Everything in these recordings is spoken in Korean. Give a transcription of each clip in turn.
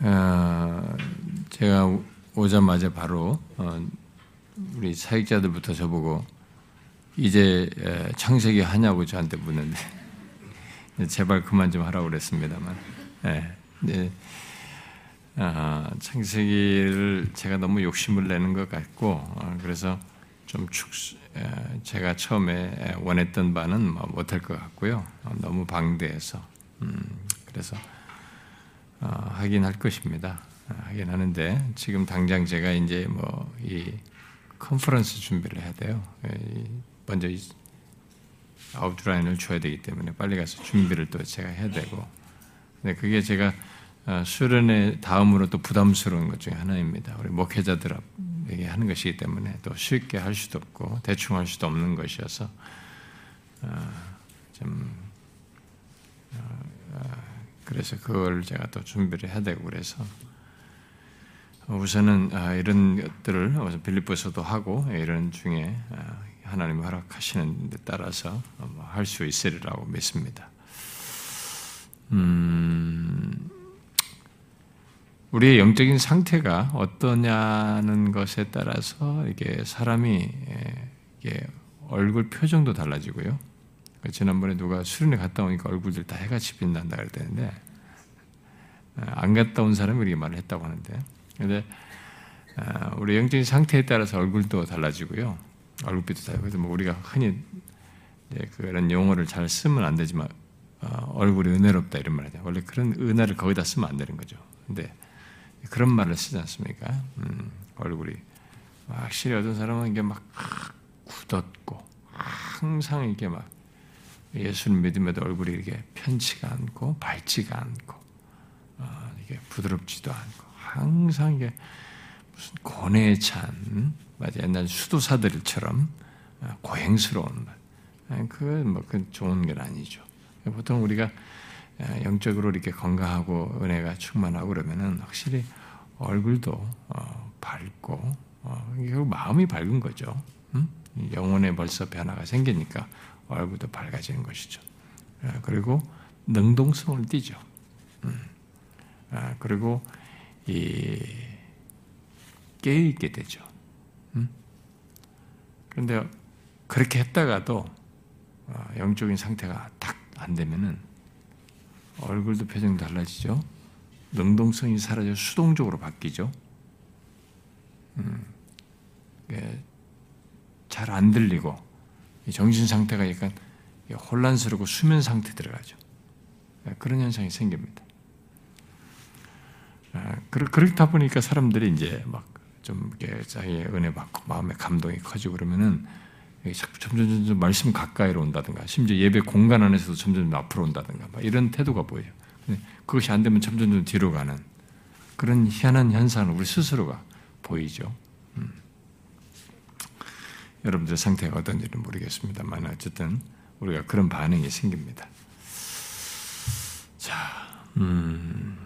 어, 제가 오자마자 바로 어, 우리 사역자들부터 저보고 이제 창세기 하냐고 저한테 묻는데 제발 그만 좀 하라고 그랬습니다만. 네, 네. 아, 창세기를 제가 너무 욕심을 내는 것 같고 어, 그래서 좀 축, 제가 처음에 원했던 바는 뭐 못할 것 같고요. 어, 너무 방대해서. 음, 그래서 어, 하긴 할 것입니다. 하긴 하는데 지금 당장 제가 이제 뭐 이 컨퍼런스 준비를 해야 돼요. 먼저 아웃라인을 줘야 되기 때문에 빨리 가서 준비를 또 제가 해야 되고. 근데 그게 제가 어, 수련의 다음으로 또 부담스러운 것 중에 하나입니다. 우리 목회자들에게 하는 것이기 때문에 또 쉽게 할 수도 없고 대충 할 수도 없는 것이어서 어, 좀 어, 그래서 그걸 제가 또 준비를 해야 되고 그래서 우선은 아, 이런 것들을 빌립보서도 하고 이런 중에 아, 하나님 허락하시는 데 따라서 뭐 할수 있으리라고 믿습니다. 음, 우리의 영적인 상태가 어떠냐는 것에 따라서 이게 사람이 이게 얼굴 표정도 달라지고요. 지난번에 누가 수련회 갔다 오니까 얼굴들 다 해같이 빛난다 그랬는데 안 갔다 온 사람이 이렇게 말을 했다고 하는데 근데 아, 우리 영적인 상태에 따라서 얼굴도 달라지고요. 얼굴빛도 달라지고 그래서 뭐 우리가 흔히 그런 용어를 잘 쓰면 안 되지만 어, 얼굴이 은혜롭다 이런 말이죠. 원래 그런 은혜를 거기다 쓰면 안 되는 거죠. 근데 그런 말을 쓰지 않습니까? 음, 얼굴이 확실히 어떤 사람은 이게 막 굳었고 항상 이게 막 예수를 믿음에도 얼굴이 이렇게 편치가 않고 밝지가 않고 어, 이게 부드럽지도 않고 항상 이게 무슨 고뇌에 찬, 맞아 옛날 수도사들처럼 어, 고행스러운 말. 그뭐 그 좋은 게 아니죠. 보통 우리가 어, 영적으로 이렇게 건강하고 은혜가 충만하고 그러면은 확실히 얼굴도 어, 밝고 어, 결국 마음이 밝은 거죠. 음? 영혼에 벌써 변화가 생기니까 얼굴도 밝아지는 것이죠. 그리고 능동성을 띠죠. 음. 아, 그리고 이 깨있게 되죠. 음? 그런데 그렇게 했다가도 어, 영적인 상태가 딱 안 되면은 얼굴도 표정 달라지죠. 능동성이 사라져 수동적으로 바뀌죠. 음, 잘안 들리고 정신 상태가 약간 혼란스럽고 수면 상태 들어가죠. 그런 현상이 생깁니다. 아, 그렇다 보니까 사람들이 이제 막 좀 이렇게 자기의 은혜 받고 마음의 감동이 커지고 그러면은 점점 점점 말씀 가까이로 온다든가 심지어 예배 공간 안에서도 점점 앞으로 온다든가 이런 태도가 보여요. 그것이 안 되면 점점 점 뒤로 가는 그런 희한한 현상을 우리 스스로가 보이죠. 음. 여러분들 상태가 어떤지는 모르겠습니다만 어쨌든 우리가 그런 반응이 생깁니다. 자, 음.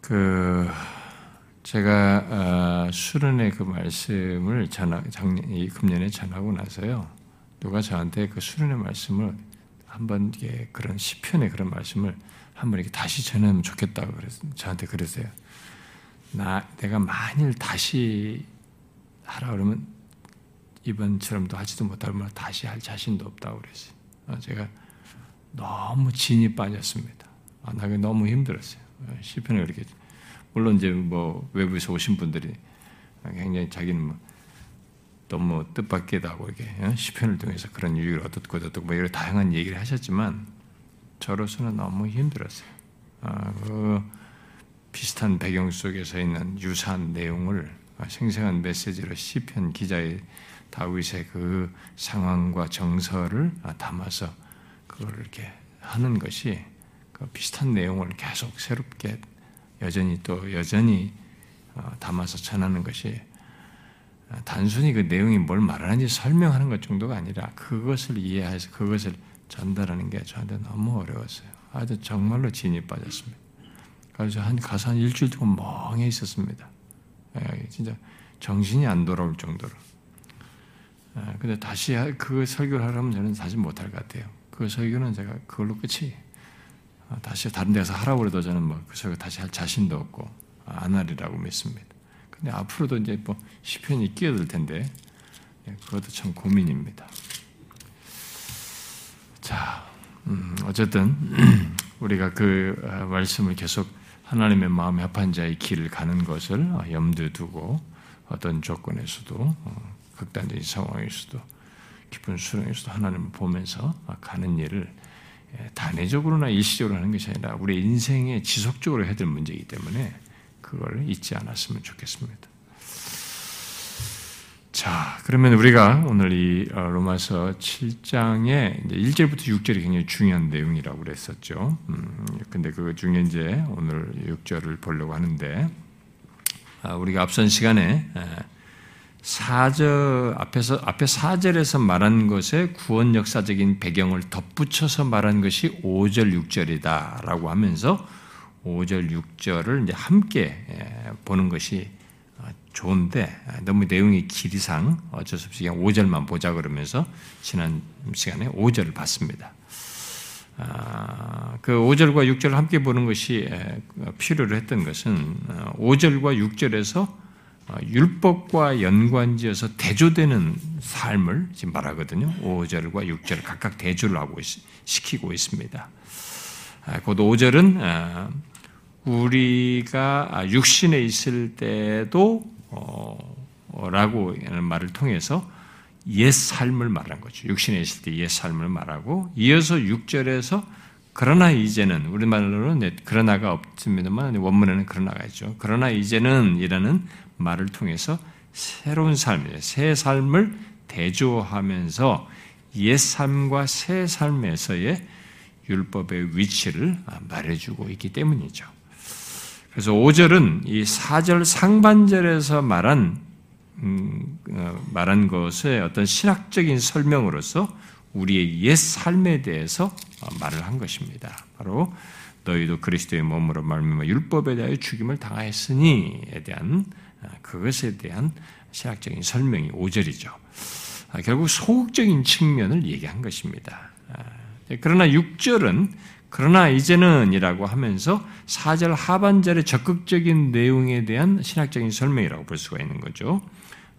그 제가 어, 수련의 그 말씀을 전하, 작년 이 금년에 전하고 나서요 누가 저한테 그 수련의 말씀을 한번 이게 그런 시편의 그런 말씀을 한번 이렇게 다시 전하면 좋겠다고 그래서 저한테 그랬어요. 나 내가 만일 다시 하라 그러면 이번처럼도 하지도 못할 말 다시 할 자신도 없다고 그랬어요. 어, 제가 너무 진이 빠졌습니다. 아, 나 너무 힘들었어요. 어, 시편을 이렇게 물론 이제 뭐 외부에서 오신 분들이 굉장히 자기는 뭐 너무 뜻밖이다고 이렇게 어? 시편을 통해서 그런 유익을 얻었고 얻었고 뭐 이런 다양한 얘기를 하셨지만 저로서는 너무 힘들었어요. 아, 그 비슷한 배경 속에서 있는 유사한 내용을 생생한 메시지로 시편 기자의 다윗의 그 상황과 정서를 담아서 그걸 이렇게 하는 것이 그 비슷한 내용을 계속 새롭게 여전히 또 여전히 어, 담아서 전하는 것이 어, 단순히 그 내용이 뭘 말하는지 설명하는 것 정도가 아니라 그것을 이해해서 그것을 전달하는 게 저한테 너무 어려웠어요. 아주 정말로 진이 빠졌습니다. 그래서 한 가서 한 일주일 동안 멍해 있었습니다. 예, 진짜 정신이 안 돌아올 정도로. 예, 근데 다시 그 설교를 하려면 저는 사실 못할 것 같아요. 그 설교는 제가 그걸로 끝이 다시 다른 데서 하라고 그래도 저는 뭐 그래서 다시 할 자신도 없고 안 하리라고 믿습니다. 근데 앞으로도 이제 뭐 시편이 끼어들 텐데 예, 그것도 참 고민입니다. 자, 음, 어쨌든 우리가 그 어, 말씀을 계속 하나님의 마음에 합한 자의 길을 가는 것을 어, 염두에 두고 어떤 조건에서도 어, 극단적인 상황에서도 깊은 수렁에서도 하나님을 보면서 가는 일을 예, 단회적으로나 일시적으로 하는 것이 아니라 우리 인생에 지속적으로 해야 될 문제이기 때문에 그걸 잊지 않았으면 좋겠습니다. 자, 그러면 우리가 오늘 이 어, 로마서 7장의 1절부터 6절이 굉장히 중요한 내용이라고 그랬었죠. 음, 근데 그 중에 이제 오늘 6절을 보려고 하는데, 아, 우리가 앞선 시간에 4절, 앞에서, 앞에 4절에서 말한 것에 구원 역사적인 배경을 덧붙여서 말한 것이 5절, 6절이다라고 하면서 5절, 6절을 이제 함께 보는 것이 좋은데 너무 내용이 길이상 어쩔 수 없이 그냥 5절만 보자 그러면서 지난 시간에 5절을 봤습니다. 아, 그 5절과 6절을 함께 보는 것이 필요로 했던 것은 5절과 어, 6절에서 어, 율법과 연관지어서 대조되는 삶을 지금 말하거든요. 5절과 6절 각각 대조를 하고 시키고 있습니다. 곧 5절은 우리가 육신에 있을 때도 어, 라고 하는 말을 통해서 옛 삶을 말한 거죠. 육신에 있을 때 옛 삶을 말하고 이어서 6절에서 그러나 이제는 우리말로는 그러나가 없습니다만 원문에는 그러나가 있죠. 그러나 이제는 이라는 말을 통해서 새로운 삶, 새 삶을 대조하면서 옛 삶과 새 삶에서의 율법의 위치를 말해주고 있기 때문이죠. 그래서 5절은 이 4절 상반절에서 말한 음, 어, 말한 것의 어떤 신학적인 설명으로서 우리의 옛 삶에 대해서 어, 말을 한 것입니다. 바로 너희도 그리스도의 몸으로 말미암아 율법에 대하여 죽임을 당하였으니에 대한 어, 그것에 대한 신학적인 설명이 5절이죠. 아, 결국 소극적인 측면을 얘기한 것입니다. 아, 그러나 6절은 그러나 이제는 이라고 하면서 4절 하반절의 적극적인 내용에 대한 신학적인 설명이라고 볼 수가 있는 거죠.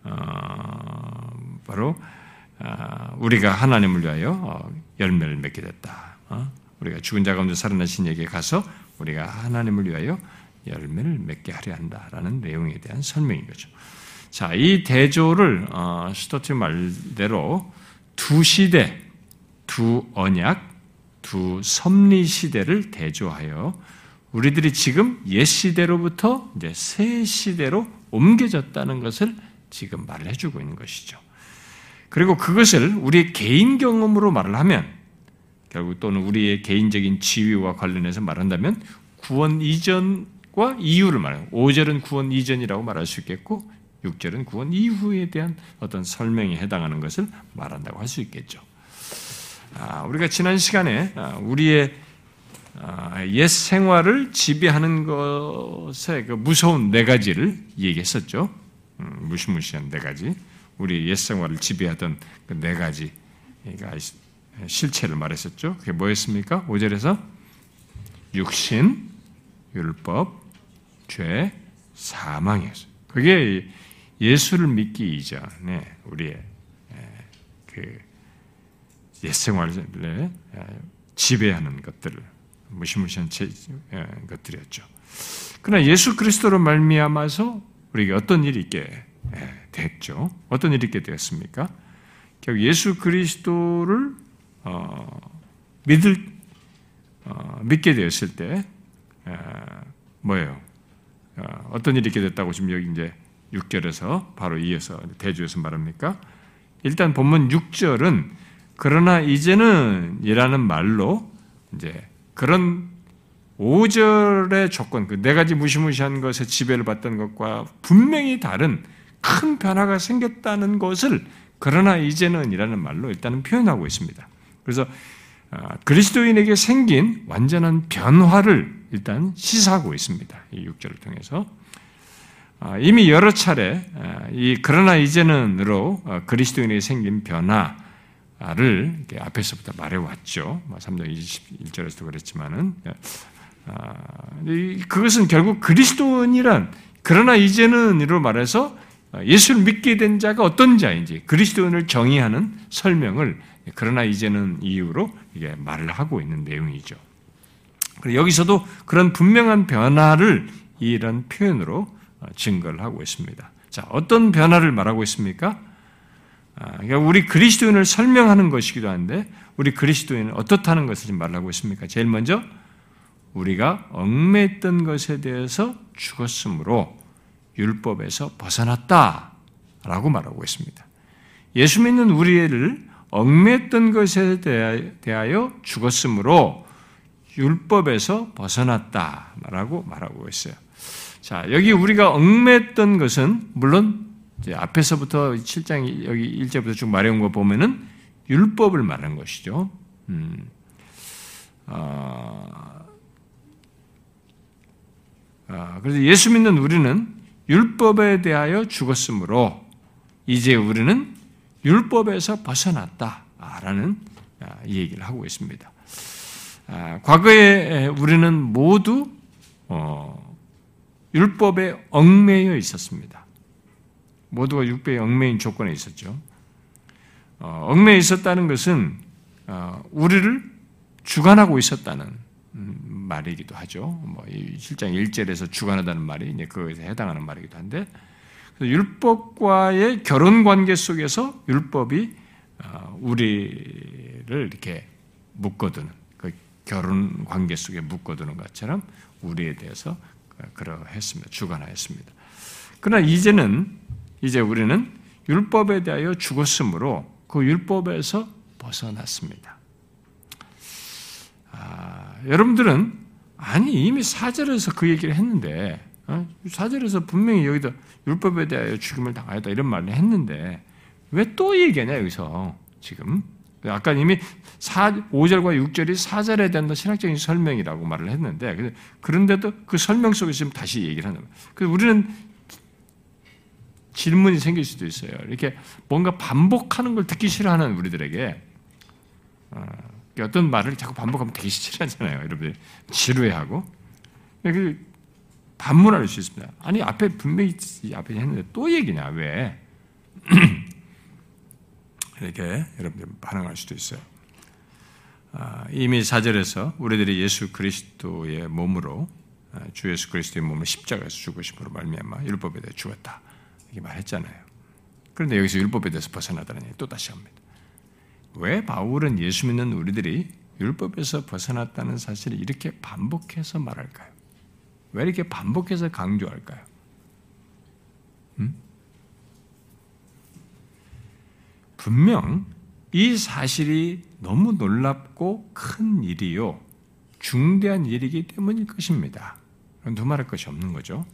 어, 바로 어, 우리가 하나님을 위하여 어, 열매를 맺게 됐다. 어? 우리가 죽은 자 가운데 살아나신 에게 가서 우리가 하나님을 위하여 열매를 맺게 하려 한다라는 내용에 대한 설명인 거죠. 자, 이 대조를 어, 스토트 말대로 두 시대, 두 언약, 두 섭리 시대를 대조하여 우리들이 지금 옛 시대로부터 이제 새 시대로 옮겨졌다는 것을 지금 말을 해주고 있는 것이죠. 그리고 그것을 우리 개인 경험으로 말을 하면 결국 또는 우리의 개인적인 지위와 관련해서 말한다면 구원 이전 과 이후를 말해요. 5절은 구원 이전이라고 말할 수 있겠고 6절은 구원 이후에 대한 어떤 설명에 해당하는 것을 말한다고 할 수 있겠죠. 아, 우리가 지난 시간에 아, 우리의 아, 옛 생활을 지배하는 것의 그 무서운 네 가지를 얘기했었죠. 음, 무시무시한 네 가지. 우리 옛 생활을 지배하던 그 네 가지 실체를 말했었죠. 그게 뭐였습니까? 5절에서 육신, 율법, 죄, 사망이었어요. 그게 예수를 믿기 이전에 우리의 그 옛생활을 지배하는 것들을 무시무시한 것들이었죠. 그러나 예수 그리스도로 말미암아서 우리에게 어떤 일이 있게 됐죠? 어떤 일이 있게 되었습니까? 결국 예수 그리스도를 어, 믿을 어, 믿게 되었을 때 뭐예요? 어, 어떤 일이 있게 됐다고 지금 여기 이제 6절에서 바로 이어서 대주에서 말합니까? 일단 본문 6절은 그러나 이제는 이라는 말로 이제 그런 5절의 조건, 그 네 가지 무시무시한 것에 지배를 받던 것과 분명히 다른 큰 변화가 생겼다는 것을 그러나 이제는 이라는 말로 일단은 표현하고 있습니다. 그래서 아, 그리스도인에게 생긴 완전한 변화를 일단 시사하고 있습니다. 이 6절을 통해서. 아, 이미 여러 차례 아, 이 그러나 이제는으로 그리스도인에게 생긴 변화, 앞에서부터 말해왔죠. 3장 뭐 21절에서도 그랬지만은 아, 그것은 결국 그리스도인이란 그러나 이제는 이로 말해서 예수를 믿게 된 자가 어떤 자인지 그리스도인을 정의하는 설명을 그러나 이제는 이유로 이게 말을 하고 있는 내용이죠. 여기서도 그런 분명한 변화를 이런 표현으로 증거를 하고 있습니다. 자, 어떤 변화를 말하고 있습니까? 아, 그러니까 우리 그리스도인을 설명하는 것이기도 한데 우리 그리스도인은 어떻다는 것을 말하고 있습니까? 제일 먼저 우리가 얽매했던 것에 대해서 죽었으므로 율법에서 벗어났다 라고 말하고 있습니다. 예수 믿는 우리를 얽매했던 것에 대하여 죽었으므로 율법에서 벗어났다라고 말하고 있어요. 자, 여기 우리가 얽매했던 것은 물론 앞에서부터 7장 여기 1절부터 쭉 말해온 거 보면은 율법을 말하는 것이죠. 음. 어, 어, 그래서 예수 믿는 우리는 율법에 대하여 죽었으므로 이제 우리는 율법에서 벗어났다라는 아, 얘기를 하고 있습니다. 아, 과거에 우리는 모두 어, 율법에 얽매여 있었습니다. 모두가 율법에 얽매인 조건에 있었죠. 어, 얽매여 있었다는 것은 어, 우리를 주관하고 있었다는 음, 말이기도 하죠. 뭐 실장 1절에서 주관하다는 말이 이제 그것에 해당하는 말이기도 한데 율법과의 결혼 관계 속에서 율법이 우리를 이렇게 묶어두는 결혼 관계 속에 묶어두는 것처럼 우리에 대해서 그러했습니다. 주관하였습니다. 그러나 이제는 이제 우리는 율법에 대하여 죽었으므로 그 율법에서 벗어났습니다. 아, 여러분들은 아니 이미 사절에서 그 얘기를 했는데 어? 사절에서 분명히 여기다 율법에 대하여 죽임을 당하였다 이런 말을 했는데 왜 또 얘기하냐 여기서 지금 아까 이미 4, 5절과 6절이 4절에 대한 신학적인 설명이라고 말을 했는데, 그런데도 그 설명 속에서 지금 다시 얘기를 하는 거예요. 그래서 우리는 질문이 생길 수도 있어요. 이렇게 뭔가 반복하는 걸 듣기 싫어하는 우리들에게 어, 어떤 말을 자꾸 반복하면 되게 싫어하잖아요. 여러분들 지루해하고 그 반문할 수 있습니다. 아니 앞에 분명히 앞에 했는데 또 얘기냐 왜? 이렇게 여러분들 반응할 수도 있어요. 아, 이미 사절에서 우리들이 예수 그리스도의 몸으로 아, 주 예수 그리스도의 몸을 십자가에서 죽으심으로 말미암아 율법에 대해 죽었다 이렇게 말했잖아요. 그런데 여기서 율법에 대해서 벗어나다는 얘기 또 다시 합니다. 왜 바울은 예수 믿는 우리들이 율법에서 벗어났다는 사실을 이렇게 반복해서 말할까요? 왜 이렇게 반복해서 강조할까요? 음? 분명 이 사실이 너무 놀랍고 큰 일이요. 중대한 일이기 때문일 것입니다. 두말할 것이 없는 거죠.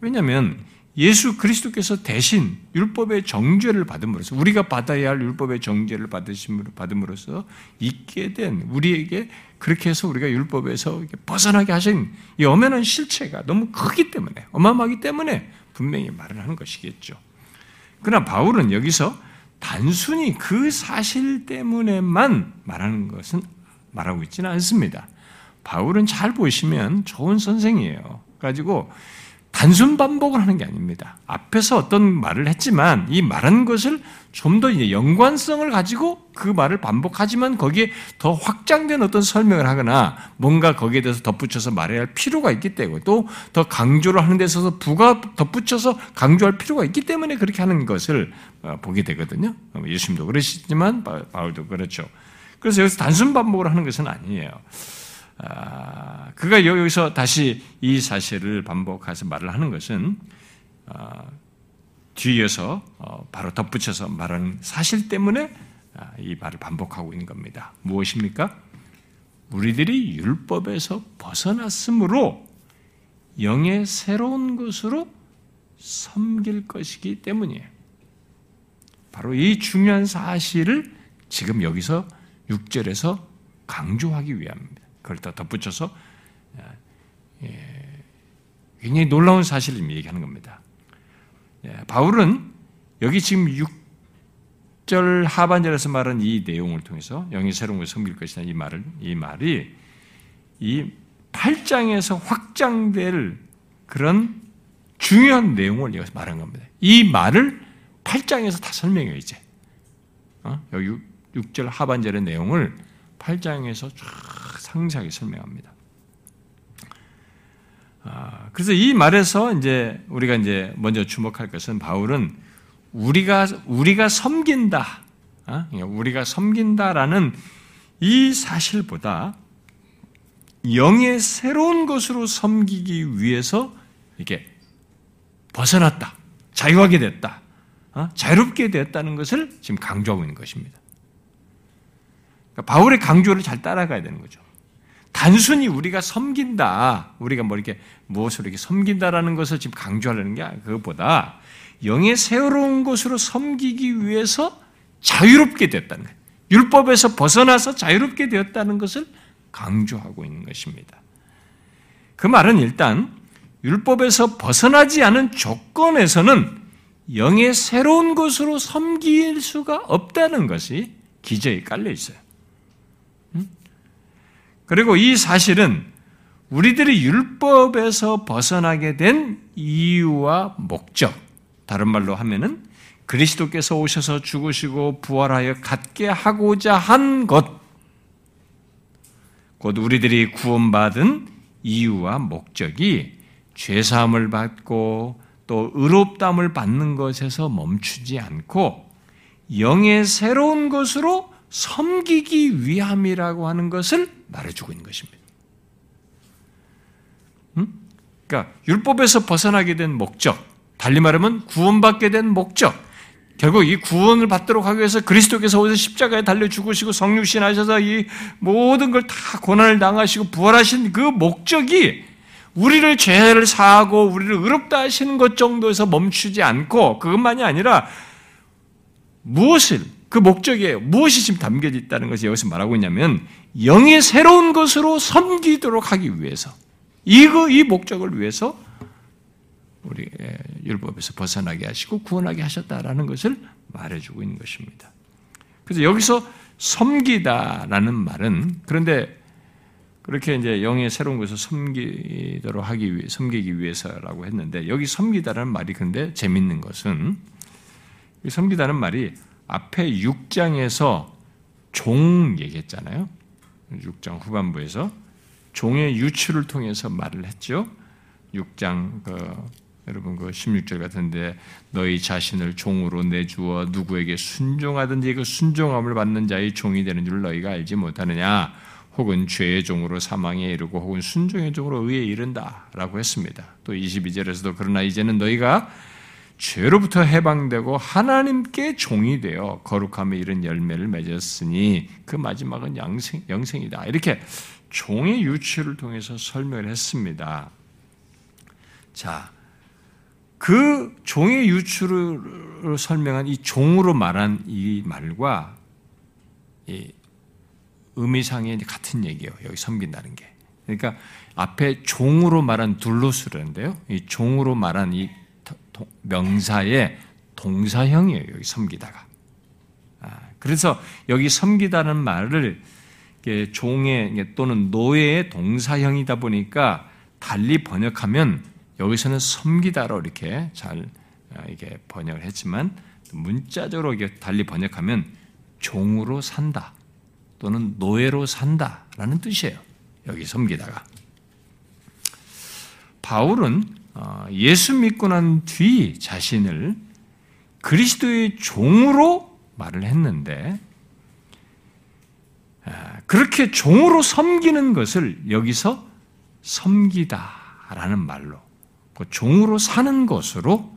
왜냐하면 예수 그리스도께서 대신 율법의 정죄를 받음으로써 우리가 받아야 할 율법의 정죄를 받으심으로 받음으로써 있게 된 우리에게 그렇게 해서 우리가 율법에서 벗어나게 하신 이 엄연한 실체가 너무 크기 때문에 어마어마하기 때문에 분명히 말을 하는 것이겠죠. 그러나 바울은 여기서 단순히 그 사실 때문에만 말하는 것은 말하고 있지는 않습니다. 바울은 잘 보시면 좋은 선생이에요. 가지고 단순 반복을 하는 게 아닙니다. 앞에서 어떤 말을 했지만 이 말한 것을 좀 더 연관성을 가지고 그 말을 반복하지만 거기에 더 확장된 어떤 설명을 하거나 뭔가 거기에 대해서 덧붙여서 말해야 할 필요가 있기 때문에 또 더 강조를 하는 데 있어서 부가 덧붙여서 강조할 필요가 있기 때문에 그렇게 하는 것을 어, 보게 되거든요. 예수님도 그러시지만 바울도 그렇죠. 그래서 여기서 단순 반복을 하는 것은 아니에요. 아, 그가 여기서 다시 이 사실을 반복해서 말을 하는 것은 아, 뒤에서 어, 바로 덧붙여서 말하는 사실 때문에 아, 이 말을 반복하고 있는 겁니다. 무엇입니까? 우리들이 율법에서 벗어났으므로 영의 새로운 것으로 섬길 것이기 때문이에요. 바로 이 중요한 사실을 지금 여기서 6절에서 강조하기 위함입니다. 그걸 더 덧붙여서 예, 굉장히 놀라운 사실을 얘기하는 겁니다. 예, 바울은 여기 지금 6, 6절 하반절에서 말한 이 내용을 통해서 영이 새로운 것을 섬길 것이다 이 말을 이 말이 이 8장에서 확장될 그런 중요한 내용을 여기서 말한 겁니다. 이 말을 8장에서 다 설명해요, 이제. 어? 여기 6, 절 하반절의 내용을 8장에서 쫙 상세하게 설명합니다. 아, 그래서 이 말에서 이제 우리가 이제 먼저 주목할 것은 바울은 우리가 우리가 섬긴다, 어? 우리가 섬긴다라는 이 사실보다 영의 새로운 것으로 섬기기 위해서 이렇게 벗어났다, 자유하게 됐다, 어? 자유롭게 됐다는 것을 지금 강조하고 있는 것입니다. 그러니까 바울의 강조를 잘 따라가야 되는 거죠. 단순히 우리가 섬긴다, 우리가 뭐 이렇게 무엇으로 이렇게 섬긴다라는 것을 지금 강조하려는 게 그것보다 영의 새로운 것으로 섬기기 위해서 자유롭게 됐다는 거예요. 율법에서 벗어나서 자유롭게 되었다는 것을 강조하고 있는 것입니다. 그 말은 일단 율법에서 벗어나지 않은 조건에서는 영의 새로운 것으로 섬길 수가 없다는 것이 기저에 깔려 있어요. 그리고 이 사실은 우리들이 율법에서 벗어나게 된 이유와 목적, 다른 말로 하면은 그리스도께서 오셔서 죽으시고 부활하여 갖게 하고자 한 것, 곧 우리들이 구원받은 이유와 목적이 죄사함을 받고 또 의롭담을 받는 것에서 멈추지 않고 영의 새로운 것으로 섬기기 위함이라고 하는 것을 말해주고 있는 것입니다. 음? 그러니까 율법에서 벗어나게 된 목적, 달리 말하면 구원받게 된 목적, 결국 이 구원을 받도록 하기 위해서 그리스도께서 오셔서 십자가에 달려 죽으시고 성육신 하셔서 이 모든 걸 다 고난을 당하시고 부활하신 그 목적이 우리를 죄를 사하고 우리를 의롭다 하시는 것 정도에서 멈추지 않고 그것만이 아니라 무엇을 그 목적에 무엇이 지금 담겨져 있다는 것이 여기서 말하고 있냐면 영의 새로운 것으로 섬기도록 하기 위해서 이거 이 목적을 위해서 우리 율법에서 벗어나게 하시고 구원하게 하셨다라는 것을 말해주고 있는 것입니다. 그래서 여기서 섬기다라는 말은 그런데 그렇게 이제 영의 새로운 것을 섬기도록 하기 위해 섬기기 위해서라고 했는데 여기 섬기다라는 말이 근데 재밌는 것은 섬기다는 말이 앞에 6장에서 종 얘기했잖아요. 6장 후반부에서 종의 유출을 통해서 말을 했죠. 6장 그 여러분 그 16절 같은데 너희 자신을 종으로 내주어 누구에게 순종하든지 그 순종함을 받는 자의 종이 되는 줄 너희가 알지 못하느냐 혹은 죄의 종으로 사망에 이르고 혹은 순종의 종으로 의에 이른다라고 했습니다. 또 22절에서도 그러나 이제는 너희가 죄로부터 해방되고 하나님께 종이 되어 거룩함에 이른 열매를 맺었으니 그 마지막은 영생, 영생이다. 이렇게 종의 유치를 통해서 설명을 했습니다. 자, 그 종의 유출을 설명한 이 종으로 말한 이 말과 이 의미상의 같은 얘기예요. 여기 섬긴다는 게. 그러니까 앞에 종으로 말한 둘로스라는데요. 이 종으로 말한 이 명사의 동사형이에요. 여기 섬기다가. 아, 그래서 여기 섬기다는 말을 종의 또는 노예의 동사형이다 보니까 달리 번역하면 여기서는 섬기다로 이렇게 잘 아, 이게 번역을 했지만 문자적으로 달리 번역하면 종으로 산다. 또는 노예로 산다라는 뜻이에요. 여기 섬기다가. 바울은 어, 예수 믿고 난 뒤 자신을 그리스도의 종으로 말을 했는데 아, 그렇게 종으로 섬기는 것을 여기서 섬기다라는 말로 그 종으로 사는 것으로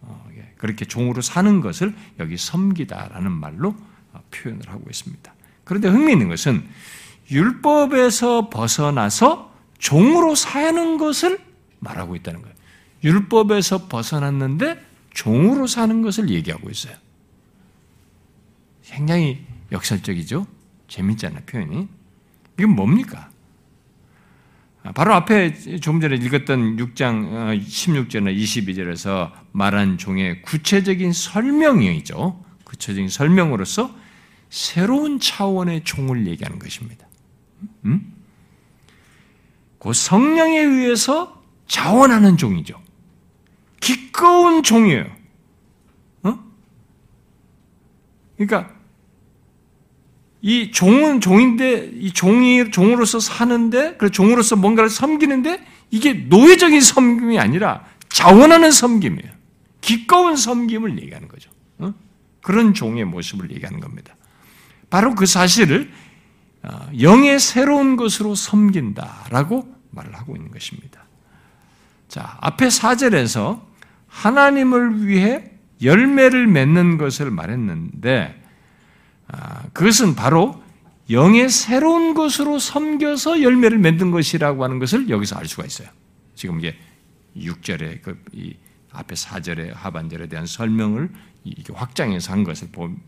어, 예, 그렇게 종으로 사는 것을 여기 섬기다라는 말로 어, 표현을 하고 있습니다. 그런데 흥미있는 것은 율법에서 벗어나서 종으로 사는 것을 말하고 있다는 거예요. 율법에서 벗어났는데 종으로 사는 것을 얘기하고 있어요. 굉장히 역설적이죠? 재밌잖아요, 표현이. 이건 뭡니까? 바로 앞에 조금 전에 읽었던 6장 16절이나 22절에서 말한 종의 구체적인 설명이죠. 구체적인 설명으로서 새로운 차원의 종을 얘기하는 것입니다. 음? 그 성령에 의해서 자원하는 종이죠. 기꺼운 종이에요. 어? 그러니까 이 종은 종인데 이 종이 종으로서 사는데 그 종으로서 뭔가를 섬기는데 이게 노예적인 섬김이 아니라 자원하는 섬김이에요. 기꺼운 섬김을 얘기하는 거죠. 어? 그런 종의 모습을 얘기하는 겁니다. 바로 그 사실을 어, 영의 새로운 것으로 섬긴다라고 말을 하고 있는 것입니다. 자, 앞에 4절에서 하나님을 위해 열매를 맺는 것을 말했는데 아, 그것은 바로 영의 새로운 것으로 섬겨서 열매를 맺는 것이라고 하는 것을 여기서 알 수가 있어요. 지금 이게 6절에 그 앞에 4절의 하반절에 대한 설명을 확장해서 한 것을 본,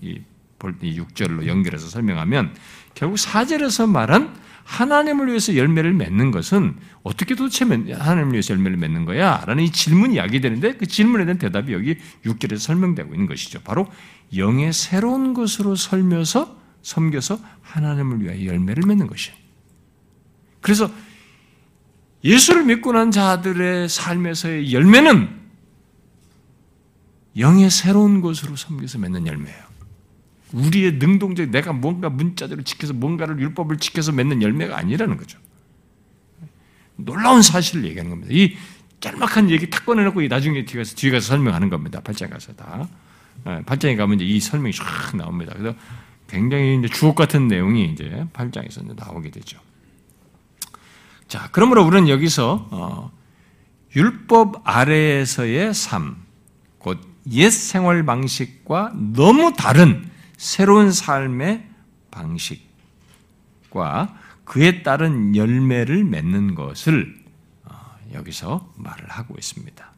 이, 볼 6절로 연결해서 설명하면 결국 4절에서 말한 하나님을 위해서 열매를 맺는 것은 어떻게 도대체 하나님을 위해서 열매를 맺는 거야? 라는 이 질문이 야기되는데 그 질문에 대한 대답이 여기 6절에서 설명되고 있는 것이죠. 바로 영의 새로운 것으로 설며서 섬겨서 하나님을 위하여 열매를 맺는 것이에요. 그래서 예수를 믿고 난 자들의 삶에서의 열매는 영의 새로운 것으로 섬겨서 맺는 열매예요. 우리의 능동적 내가 뭔가 문자대로 지켜서 뭔가를 율법을 지켜서 맺는 열매가 아니라는 거죠. 놀라운 사실을 얘기하는 겁니다. 이 짤막한 얘기 탁 꺼내놓고 나중에 뒤에 가서, 뒤에 가서 설명하는 겁니다. 8장에 가서 다. 8장에 예, 가면 이제 이 설명이 쫙 나옵니다. 그래서 굉장히 이제 주옥 같은 내용이 이제 8장에서 이제 나오게 되죠. 자, 그러므로 우리는 여기서, 어, 율법 아래에서의 삶, 곧 옛 생활 방식과 너무 다른 새로운 삶의 방식과 그에 따른 열매를 맺는 것을 어, 여기서 말을 하고 있습니다.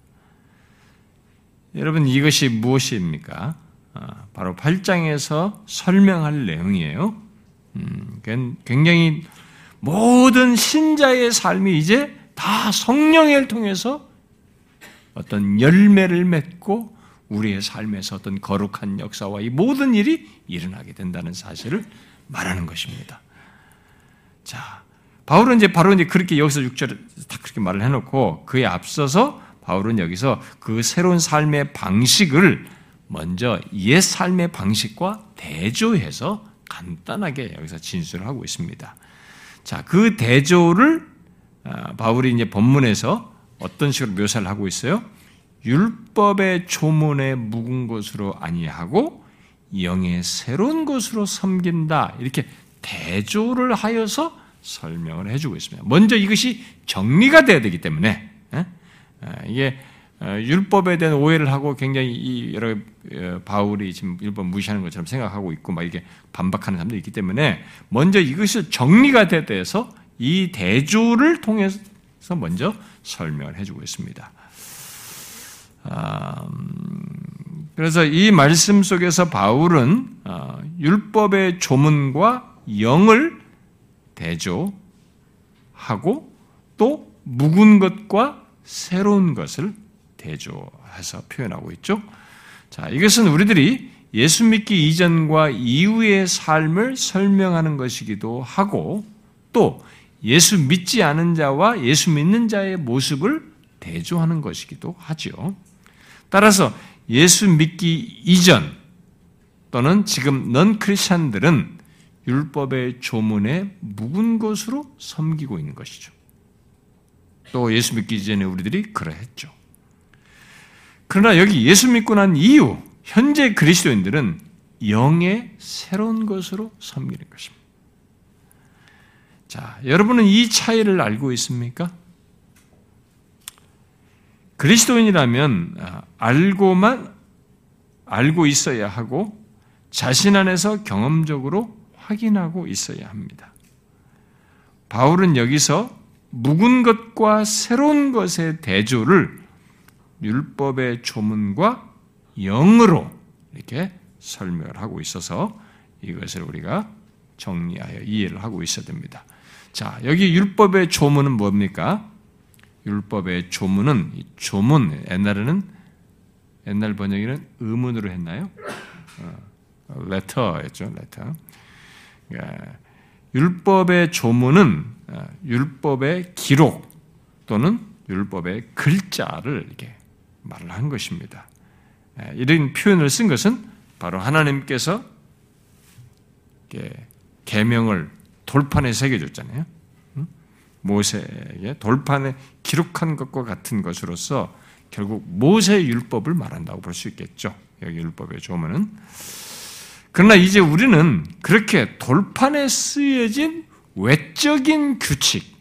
여러분 이것이 무엇입니까? 어, 바로 8장에서 설명할 내용이에요. 음, 굉장히 모든 신자의 삶이 이제 다 성령을 통해서 어떤 열매를 맺고 우리의 삶에서 어떤 거룩한 역사와 이 모든 일이 일어나게 된다는 사실을 말하는 것입니다. 자, 바울은 이제 바로 이제 그렇게 여기서 6절에 딱 그렇게 말을 해놓고 그에 앞서서 바울은 여기서 그 새로운 삶의 방식을 먼저 옛 삶의 방식과 대조해서 간단하게 여기서 진술을 하고 있습니다. 자, 그 대조를 아, 바울이 이제 본문에서 어떤 식으로 묘사를 하고 있어요? 율법의 조문에 묵은 것으로 아니하고 영의 새로운 것으로 섬긴다. 이렇게 대조를 하여서 설명을 해주고 있습니다. 먼저 이것이 정리가 돼야 되기 때문에 이게 어, 율법에 대한 오해를 하고 굉장히 여러 어, 바울이 지금 율법 무시하는 것처럼 생각하고 있고 막 이렇게 반박하는 사람도 있기 때문에 먼저 이것이 정리가 돼서 이 대조를 통해서 먼저 설명을 해주고 있습니다. 아, 음, 그래서 이 말씀 속에서 바울은 어, 율법의 조문과 영을 대조하고 또 묵은 것과 새로운 것을 대조해서 표현하고 있죠. 자, 이것은 우리들이 예수 믿기 이전과 이후의 삶을 설명하는 것이기도 하고 또 예수 믿지 않은 자와 예수 믿는 자의 모습을 대조하는 것이기도 하죠. 따라서 예수 믿기 이전 또는 지금 넌 크리스천들은 율법의 조문에 묵은 것으로 섬기고 있는 것이죠. 또 예수 믿기 이전에 우리들이 그러했죠. 그러나 여기 예수 믿고 난 이후 현재 그리스도인들은 영의 새로운 것으로 섬기는 것입니다. 자, 여러분은 이 차이를 알고 있습니까? 그리스도인이라면 아, 알고만 알고 있어야 하고 자신 안에서 경험적으로 확인하고 있어야 합니다. 바울은 여기서 묵은 것과 새로운 것의 대조를 율법의 조문과 영으로 이렇게 설명을 하고 있어서 이것을 우리가 정리하여 이해를 하고 있어야 됩니다. 자, 여기 율법의 조문은 뭡니까? 율법의 조문은 조문 옛날에는 옛날 번역에는 의문으로 했나요? 레터였죠, 레터. 그러니까 율법의 조문은 어, 율법의 기록 또는 율법의 글자를 이렇게 말을 한 것입니다. 예, 이런 표현을 쓴 것은 바로 하나님께서 계명을 돌판에 새겨줬잖아요. 모세에게 돌판에 기록한 것과 같은 것으로서 결국 모세 율법을 말한다고 볼 수 있겠죠. 여기 율법의 조문은. 그러나 이제 우리는 그렇게 돌판에 쓰여진 외적인 규칙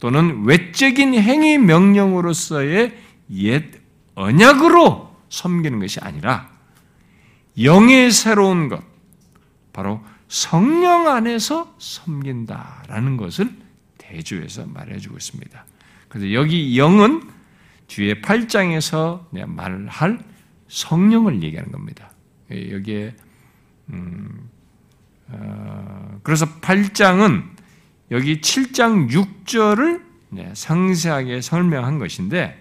또는 외적인 행위 명령으로서의 옛 언약으로 섬기는 것이 아니라 영의 새로운 것, 바로 성령 안에서 섬긴다라는 것을 대주에서 말해주고 있습니다. 그래서 여기 영은 뒤에 8장에서 말할 성령을 얘기하는 겁니다. 예, 여기에 음, 어, 그래서 8장은 여기 7장 6절을 상세하게 설명한 것인데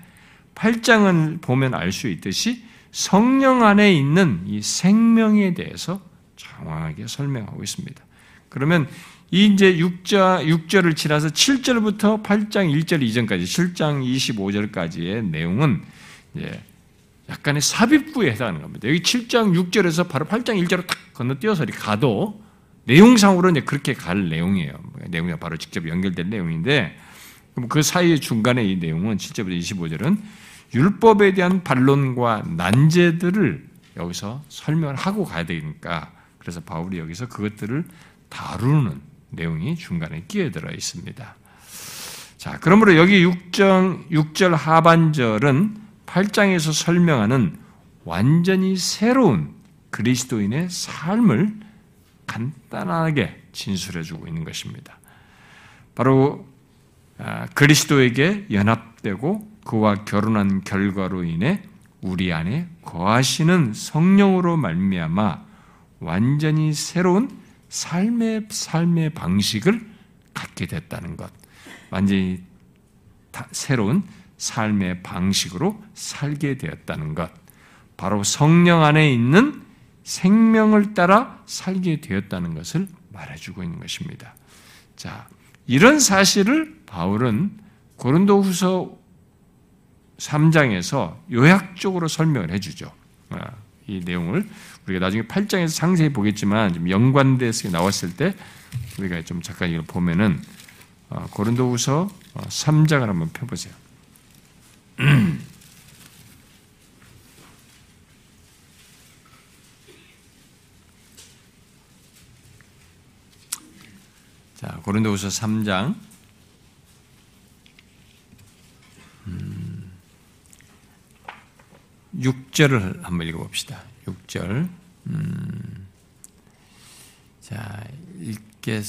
8장은 보면 알 수 있듯이 성령 안에 있는 이 생명에 대해서 정확하게 설명하고 있습니다. 그러면 이 이제 6자, 6절을 지나서 7절부터 8장 1절 이전까지 7장 25절까지의 내용은 약간의 삽입구에 해당하는 겁니다. 여기 7장 6절에서 바로 8장 1절로 탁 건너뛰어서 가도 내용상으로 이제 그렇게 갈 내용이에요. 내용이 바로 직접 연결된 내용인데 그 사이 중간에 이 내용은 7절부터 25절은 율법에 대한 반론과 난제들을 여기서 설명을 하고 가야 되니까 그래서 바울이 여기서 그것들을 다루는 내용이 중간에 끼어들어 있습니다. 자, 그러므로 여기 6장, 6절 하반절은 8장에서 설명하는 완전히 새로운 그리스도인의 삶을 간단하게 진술해 주고 있는 것입니다. 바로 아, 그리스도에게 연합되고 그와 결혼한 결과로 인해 우리 안에 거하시는 성령으로 말미암아 완전히 새로운 삶의 삶의 방식을 갖게 됐다는 것. 완전히 새로운 삶의 방식으로 살게 되었다는 것. 바로 성령 안에 있는 생명을 따라 살게 되었다는 것을 말해주고 있는 것입니다. 자, 이런 사실을 바울은 고린도 후서 3장에서 요약적으로 설명을 해주죠. 아, 이 내용을 우리가 나중에 8장에서 상세히 보겠지만 좀 연관돼서 나왔을 때 우리가 좀 잠깐 이걸 보면은 어, 고린도후서 3장을 어, 한번 펴보세요. 자, 고린도후서 3장 6절을 음, 한번 읽어봅시다. 6절. 음, 자, 읽겠,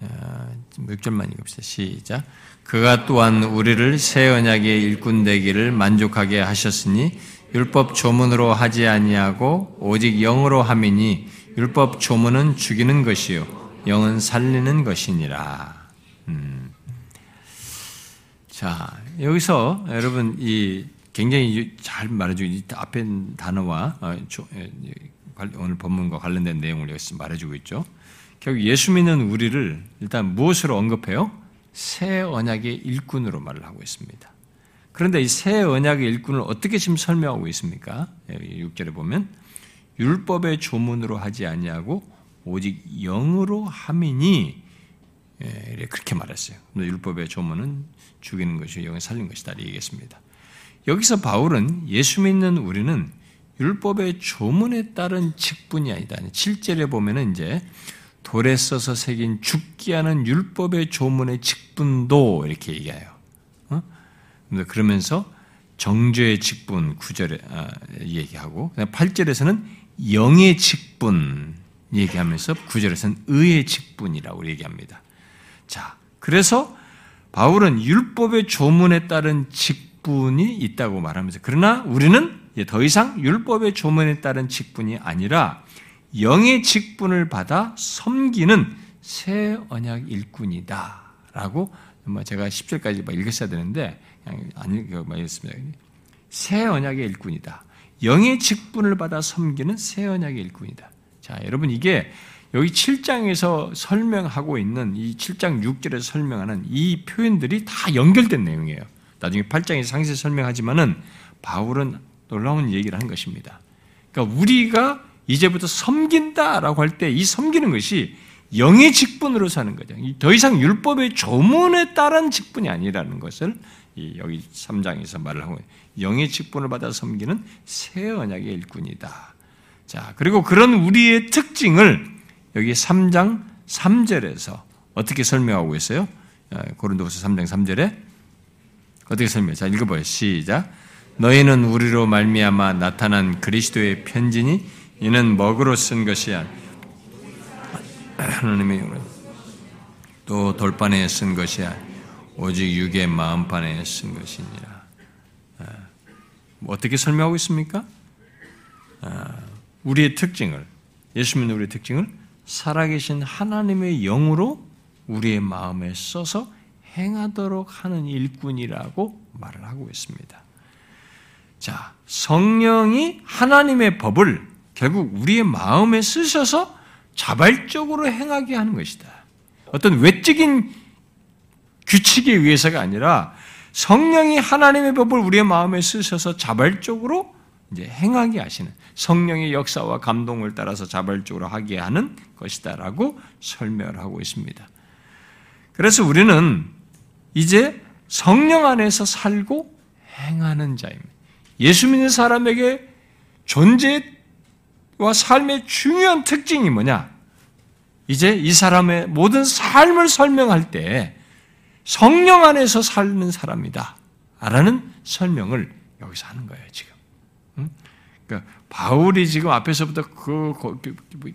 어, 6절만 읽읍시다. 시작. 그가 또한 우리를 새 언약의 일꾼 되기를 만족하게 하셨으니 율법 조문으로 하지 아니하고 오직 영으로 함이니 율법 조문은 죽이는 것이요 영은 살리는 것이니라. 음. 자, 여기서 여러분 이 굉장히 잘 말해주고 앞에 단어와 어, 오늘 본문과 관련된 내용을 여기서 말해주고 있죠. 결국 예수 믿는 우리를 일단 무엇으로 언급해요? 새 언약의 일꾼으로 말을 하고 있습니다. 그런데 이 새 언약의 일꾼을 어떻게 지금 설명하고 있습니까? 6절에 보면 율법의 조문으로 하지 아니하고 오직 영으로 함이니 예, 그렇게 말했어요. 율법의 조문은 죽이는 것이 영을 살린 것이다 얘기했습니다. 여기서 바울은 예수 믿는 우리는 율법의 조문에 따른 직분이 아니다. 7절에 보면은 이제 돌에 써서 새긴 죽기 하는 율법의 조문의 직분도 이렇게 얘기해요. 어? 그러면서 정죄의 직분 9절에 아, 얘기하고 8절에서는 영의 직분 얘기하면서 구절에서는 의의 직분이라고 얘기합니다. 자, 그래서 바울은 율법의 조문에 따른 직 분이 있다고 말하면서 그러나 우리는 더 이상 율법의 조문에 따른 직분이 아니라 영의 직분을 받아 섬기는 새 언약 일꾼이다라고 뭐 제가 10절까지 읽었어야 되는데 안 읽어봤습니다. 새 언약의 일꾼이다. 영의 직분을 받아 섬기는 새 언약의 일꾼이다. 자, 여러분 이게 여기 7장에서 설명하고 있는 이 7장 6절에서 설명하는 이 표현들이 다 연결된 내용이에요. 나중에 8장에서 상세히 설명하지만은 바울은 놀라운 얘기를 한 것입니다. 그러니까 우리가 이제부터 섬긴다라고 할 때 이 섬기는 것이 영의 직분으로 사는 거죠. 더 이상 율법의 조문에 따른 직분이 아니라는 것을 여기 3장에서 말을 하고 영의 직분을 받아 섬기는 새 언약의 일꾼이다. 자, 그리고 그런 우리의 특징을 여기 3장 3절에서 어떻게 설명하고 있어요? 아, 고린도후서 3장 3절에 어떻게 설명해? 자, 읽어봐요. 시작. 너희는 우리로 말미암아 나타난 그리스도의 편지니 이는 먹으로 쓴 것이야. 하나님의 또 돌판에 쓴 것이야. 오직 육의 마음판에 쓴 것이니라. 아, 뭐 어떻게 설명하고 있습니까? 아, 우리의 특징을 예수 믿는 우리의 특징을 살아계신 하나님의 영으로 우리의 마음에 써서 행하도록 하는 일꾼이라고 말을 하고 있습니다. 자, 성령이 하나님의 법을 결국 우리의 마음에 쓰셔서 자발적으로 행하게 하는 것이다. 어떤 외적인 규칙에 의해서가 아니라 성령이 하나님의 법을 우리의 마음에 쓰셔서 자발적으로 이제 행하게 하시는 성령의 역사와 감동을 따라서 자발적으로 하게 하는 것이다라고 설명을 하고 있습니다. 그래서 우리는 이제 성령 안에서 살고 행하는 자입니다. 예수 믿는 사람에게 존재와 삶의 중요한 특징이 뭐냐? 이제 이 사람의 모든 삶을 설명할 때 성령 안에서 사는 사람이다. 라는 설명을 여기서 하는 거예요, 지금. 그러니까 바울이 지금 앞에서부터 그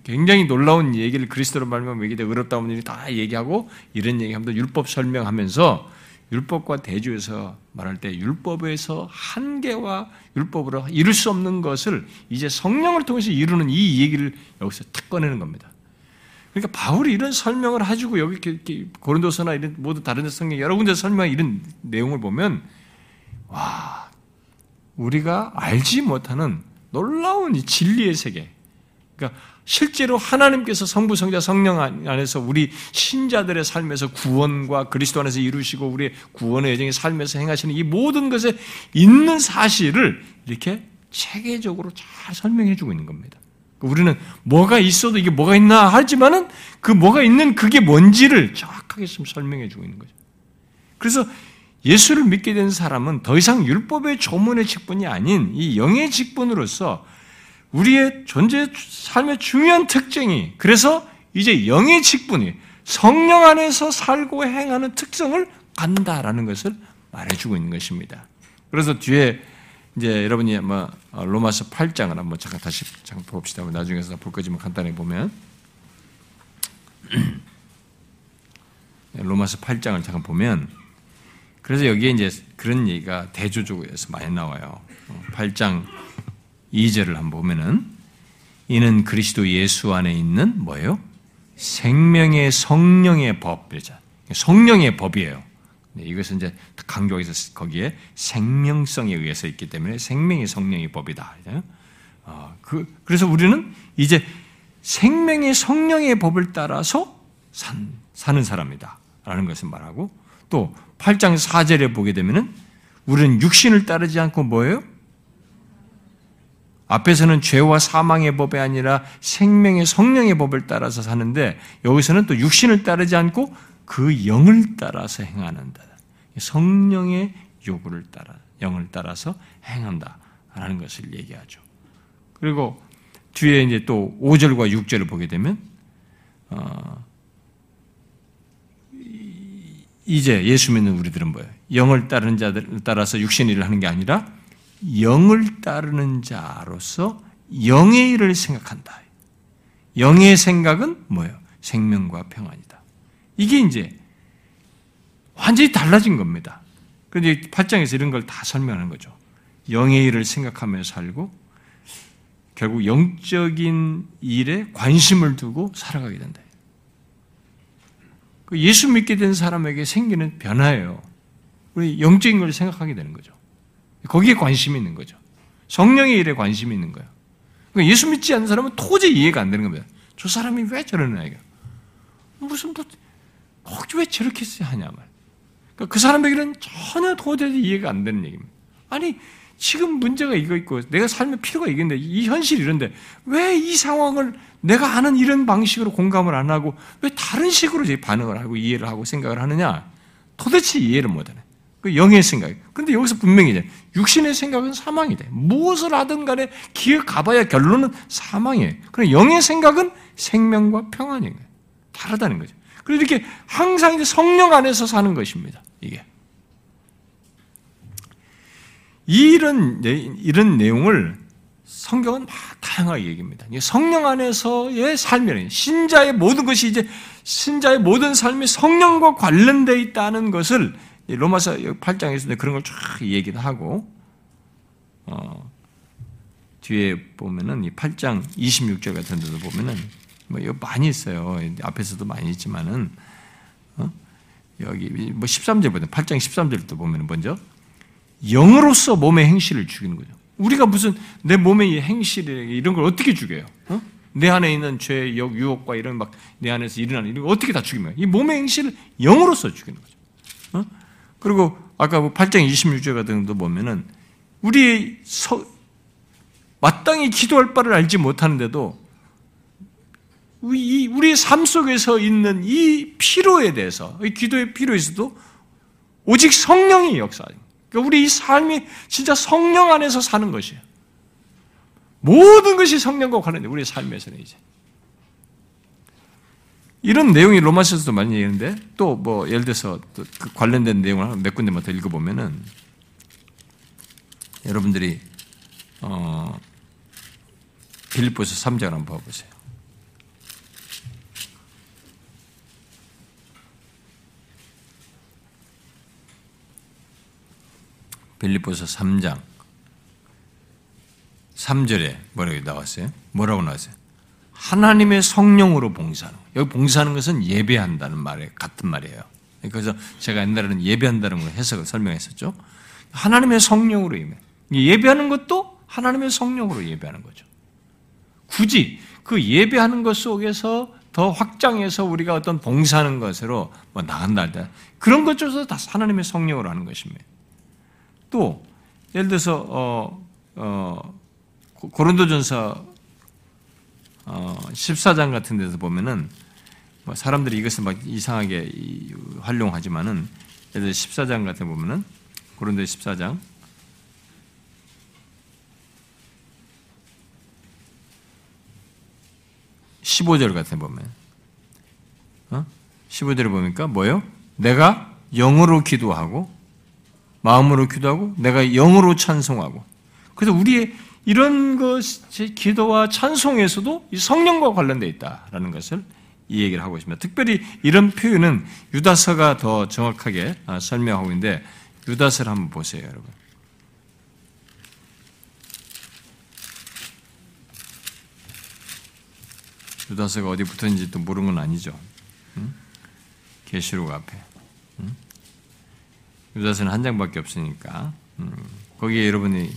굉장히 놀라운 얘기를 그리스도로 말하면 얘기돼 어렵다는 일이 다 얘기하고 이런 얘기하면서 율법 설명하면서 율법과 대조해서 말할 때 율법에서 한계와 율법으로 이룰 수 없는 것을 이제 성령을 통해서 이루는 이 얘기를 여기서 탁 꺼내는 겁니다. 그러니까 바울이 이런 설명을 해주고 여기 고린도서나 이런 모든 다른 성경 여러 군데 설명 이런 내용을 보면 와 우리가 알지 못하는 놀라운 이 진리의 세계. 그러니까 실제로 하나님께서 성부, 성자, 성령 안에서 우리 신자들의 삶에서 구원과 그리스도 안에서 이루시고 우리의 구원의 여정의 삶에서 행하시는 이 모든 것에 있는 사실을 이렇게 체계적으로 잘 설명해 주고 있는 겁니다. 우리는 뭐가 있어도 이게 뭐가 있나 하지만은 그 뭐가 있는 그게 뭔지를 정확하게 좀 설명해 주고 있는 거죠. 그래서 예수를 믿게 된 사람은 더 이상 율법의 조문의 직분이 아닌 이 영의 직분으로서 우리의 존재 삶의 중요한 특징이 그래서 이제 영의 직분이 성령 안에서 살고 행하는 특성을 간다라는 것을 말해주고 있는 것입니다. 그래서 뒤에 이제 여러분이 아마 로마서 8장을 한번 잠깐 다시 잠깐 봅시다. 나중에서 볼 거지만 간단히 보면 로마서 8장을 잠깐 보면 그래서 여기에 이제 그런 얘기가 대조적으로서 많이 나와요. 8장 2절을 한번 보면은 이는 그리스도 예수 안에 있는 뭐예요? 생명의 성령의 법 그러죠. 성령의 법이에요. 네, 이것은 이제 강조해서 거기에 생명성에 의해서 있기 때문에 생명의 성령의 법이다. 어, 그, 그래서 우리는 이제 생명의 성령의 법을 따라서 산, 사는 사람이다. 라는 것을 말하고 또 8장 4절에 보게 되면은 우리는 육신을 따르지 않고 뭐예요? 앞에서는 죄와 사망의 법이 아니라 생명의 성령의 법을 따라서 사는데 여기서는 또 육신을 따르지 않고 그 영을 따라서 행하는다. 성령의 요구를 따라 영을 따라서 행한다라는 것을 얘기하죠. 그리고 뒤에 이제 또 5절과 6절을 보게 되면 어, 이제 예수 믿는 우리들은 뭐예요? 영을 따르는 자들 따라서 육신의 일을 하는 게 아니라 영을 따르는 자로서 영의 일을 생각한다. 영의 생각은 뭐예요? 생명과 평안이다. 이게 이제 완전히 달라진 겁니다. 그런데 8장에서 이런 걸 다 설명하는 거죠. 영의 일을 생각하며 살고 결국 영적인 일에 관심을 두고 살아가게 된다. 그 예수 믿게 된 사람에게 생기는 변화예요. 우리 영적인 걸 생각하게 되는 거죠. 거기에 관심이 있는 거죠. 성령의 일에 관심이 있는 거예요. 그러니까 예수 믿지 않는 사람은 도저히 이해가 안 되는 겁니다. 저 사람이 왜 저러나 이거. 무슨 뭐, 왜 저렇게 하냐 말. 그러니까 그 사람에게는 전혀 도저히 이해가 안 되는 얘기입니다. 아니 지금 문제가 이거 있고 내가 삶의 필요가 이건데 이 현실이 이런데 왜 이 상황을 내가 아는 이런 방식으로 공감을 안 하고 왜 다른 식으로 반응을 하고 이해를 하고 생각을 하느냐? 도대체 이해를 못하네. 그 영의 생각. 그런데 여기서 분명히 이제 육신의 생각은 사망이다. 무엇을 하든 간에 기어 가봐야 결론은 사망이에요. 그럼 영의 생각은 생명과 평안인 거예요. 다르다는 거죠. 그래서 이렇게 항상 이제 성령 안에서 사는 것입니다. 이게. 이런, 이런 내용을 성경은 막 다양하게 얘기합니다. 성령 안에서의 삶이라는 신자의 모든 것이 이제 신자의 모든 삶이 성령과 관련되어 있다는 것을 로마서 8장에서 그런 걸 쫙 얘기를 하고 어, 뒤에 보면은 이 8장 26절 같은 데도 보면은 뭐 이거 많이 있어요. 앞에서도 많이 있지만은 어? 여기 뭐 13절보다 8장 13절도 보면은 먼저 영으로서 몸의 행실을 죽이는 거죠. 우리가 무슨 내 몸의 행실 이런 걸 어떻게 죽여요? 어? 내 안에 있는 죄, 유혹과 이런 막 내 안에서 일어나는 이런 거 어떻게 다 죽이면 이 몸의 행실을 영으로서 죽이는 거죠. 어? 그리고 아까 8장 26절 같은 것도 보면은 우리 서, 마땅히 기도할 바를 알지 못하는데도 우리, 우리의 삶 속에서 있는 이 피로에 대해서, 이 기도의 피로에서도 오직 성령이 역사하는 그러니까 우리 이 삶이 진짜 성령 안에서 사는 것이에요. 모든 것이 성령과 관련돼 우리의 삶에서는 이제. 이런 내용이 로마서에서도 많이 얘기하는데 또 뭐 예를 들어서 그 관련된 내용을 몇 군데만 더 읽어보면은 여러분들이 어 빌립보서 3장 한번 봐보세요. 빌립보서 3장 3절에 뭐라고 나왔어요? 뭐라고 나왔어요? 하나님의 성령으로 봉사하는 여기 봉사하는 것은 예배한다는 말에 같은 말이에요. 그래서 제가 옛날에는 예배한다는 걸 해석을 설명했었죠. 하나님의 성령으로 예배. 예배하는 것도 하나님의 성령으로 예배하는 거죠. 굳이 그 예배하는 것 속에서 더 확장해서 우리가 어떤 봉사하는 것으로 뭐 나간다 할 그런 것조차도 다 하나님의 성령으로 하는 것입니다. 또 예를 들어서 어, 어, 고린도전서 어, 14장 같은 데서 보면은 뭐 사람들이 이것을 막 이상하게 활용하지만은 예를 들어 14장 같은 데 보면은 고린도 14장 15절 같은 데 보면 어? 15절에 보니까 뭐요? 내가 영으로 기도하고 마음으로 기도하고 내가 영으로 찬송하고 그래서 우리의 이런 것이 기도와 찬송에서도 성령과 관련되어 있다라는 것을 이 얘기를 하고 있습니다. 특별히 이런 표현은 유다서가 더 정확하게 아, 설명하고 있는데 유다서를 한번 보세요, 여러분. 유다서가 어디 붙었는지 또 모르는 건 아니죠. 계시록 앞에. 유다서는 한 장밖에 없으니까 음, 거기에 여러분이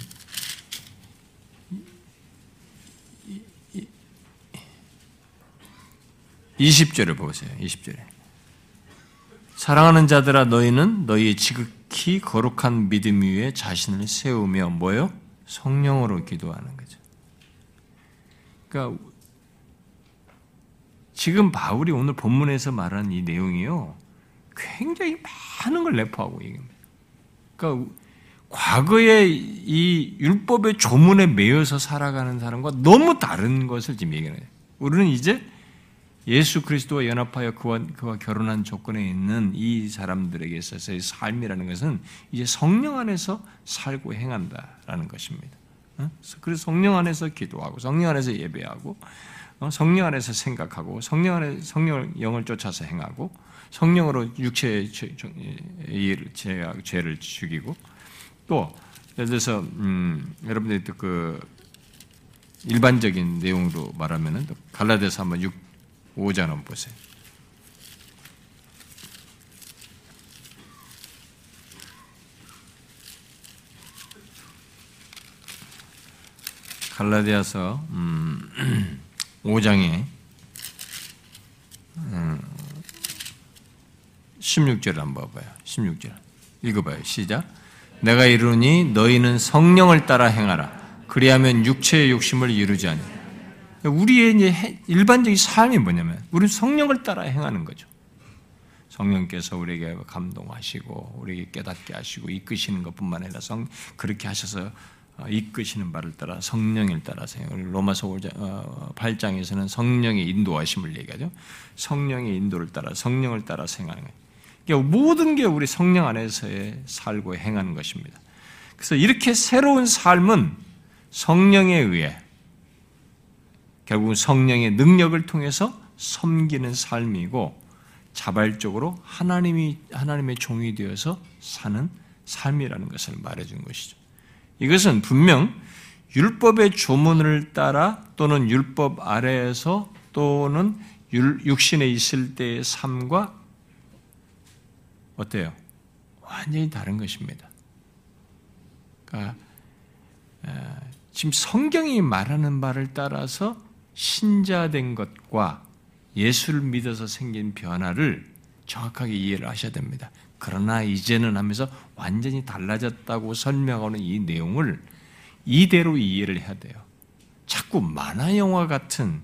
20절을 보세요. 20절에. 사랑하는 자들아 너희는 너희의 지극히 거룩한 믿음 위에 자신을 세우며 뭐요? 성령으로 기도하는 거죠. 그러니까 지금 바울이 오늘 본문에서 말한 이 내용이요. 굉장히 많은 걸 내포하고 얘기합니다. 그러니까 과거의 이 율법의 조문에 매여서 살아가는 사람과 너무 다른 것을 지금 얘기하는 거예요. 우리는 이제 예수 그리스도와 연합하여 그와, 그와 결혼한 조건에 있는 이 사람들에게 있어서의 삶이라는 것은 이제 성령 안에서 살고 행한다라는 것입니다. 어? 그래서 성령 안에서 기도하고 성령 안에서 예배하고 어? 성령 안에서 생각하고 성령 안에 성령 영을 쫓아서 행하고 성령으로 육체의 죄를 죽이고 또 예를 들어서 음, 여러분들이 그 일반적인 내용으로 말하면은 갈라디아서 한번 6 5장 한번 보세요. 갈라디아서 음, 5장에 음, 16절 한번 봐봐요. 16절 읽어봐요. 시작. 내가 이르니 너희는 성령을 따라 행하라. 그리하면 육체의 욕심을 이루지 않니. 우리의 이제 일반적인 삶이 뭐냐면 우리는 성령을 따라 행하는 거죠. 성령께서 우리에게 감동하시고 우리에게 깨닫게 하시고 이끄시는 것뿐만 아니라 성 그렇게 하셔서 어, 이끄시는 바를 따라 성령을 따라서 로마서 8장에서는 어, 성령의 인도하심을 얘기하죠. 성령의 인도를 따라 성령을 따라 행하는 거예요. 모든 게 우리 성령 안에서의 살고 행하는 것입니다. 그래서 이렇게 새로운 삶은 성령에 의해 결국 성령의 능력을 통해서 섬기는 삶이고 자발적으로 하나님이 하나님의 종이 되어서 사는 삶이라는 것을 말해준 것이죠. 이것은 분명 율법의 조문을 따라 또는 율법 아래에서 또는 육신에 있을 때의 삶과 어때요? 완전히 다른 것입니다. 그러니까 지금 성경이 말하는 바를 따라서 신자된 것과 예수를 믿어서 생긴 변화를 정확하게 이해를 하셔야 됩니다. 그러나 이제는 하면서 완전히 달라졌다고 설명하는 이 내용을 이대로 이해를 해야 돼요. 자꾸 만화 영화 같은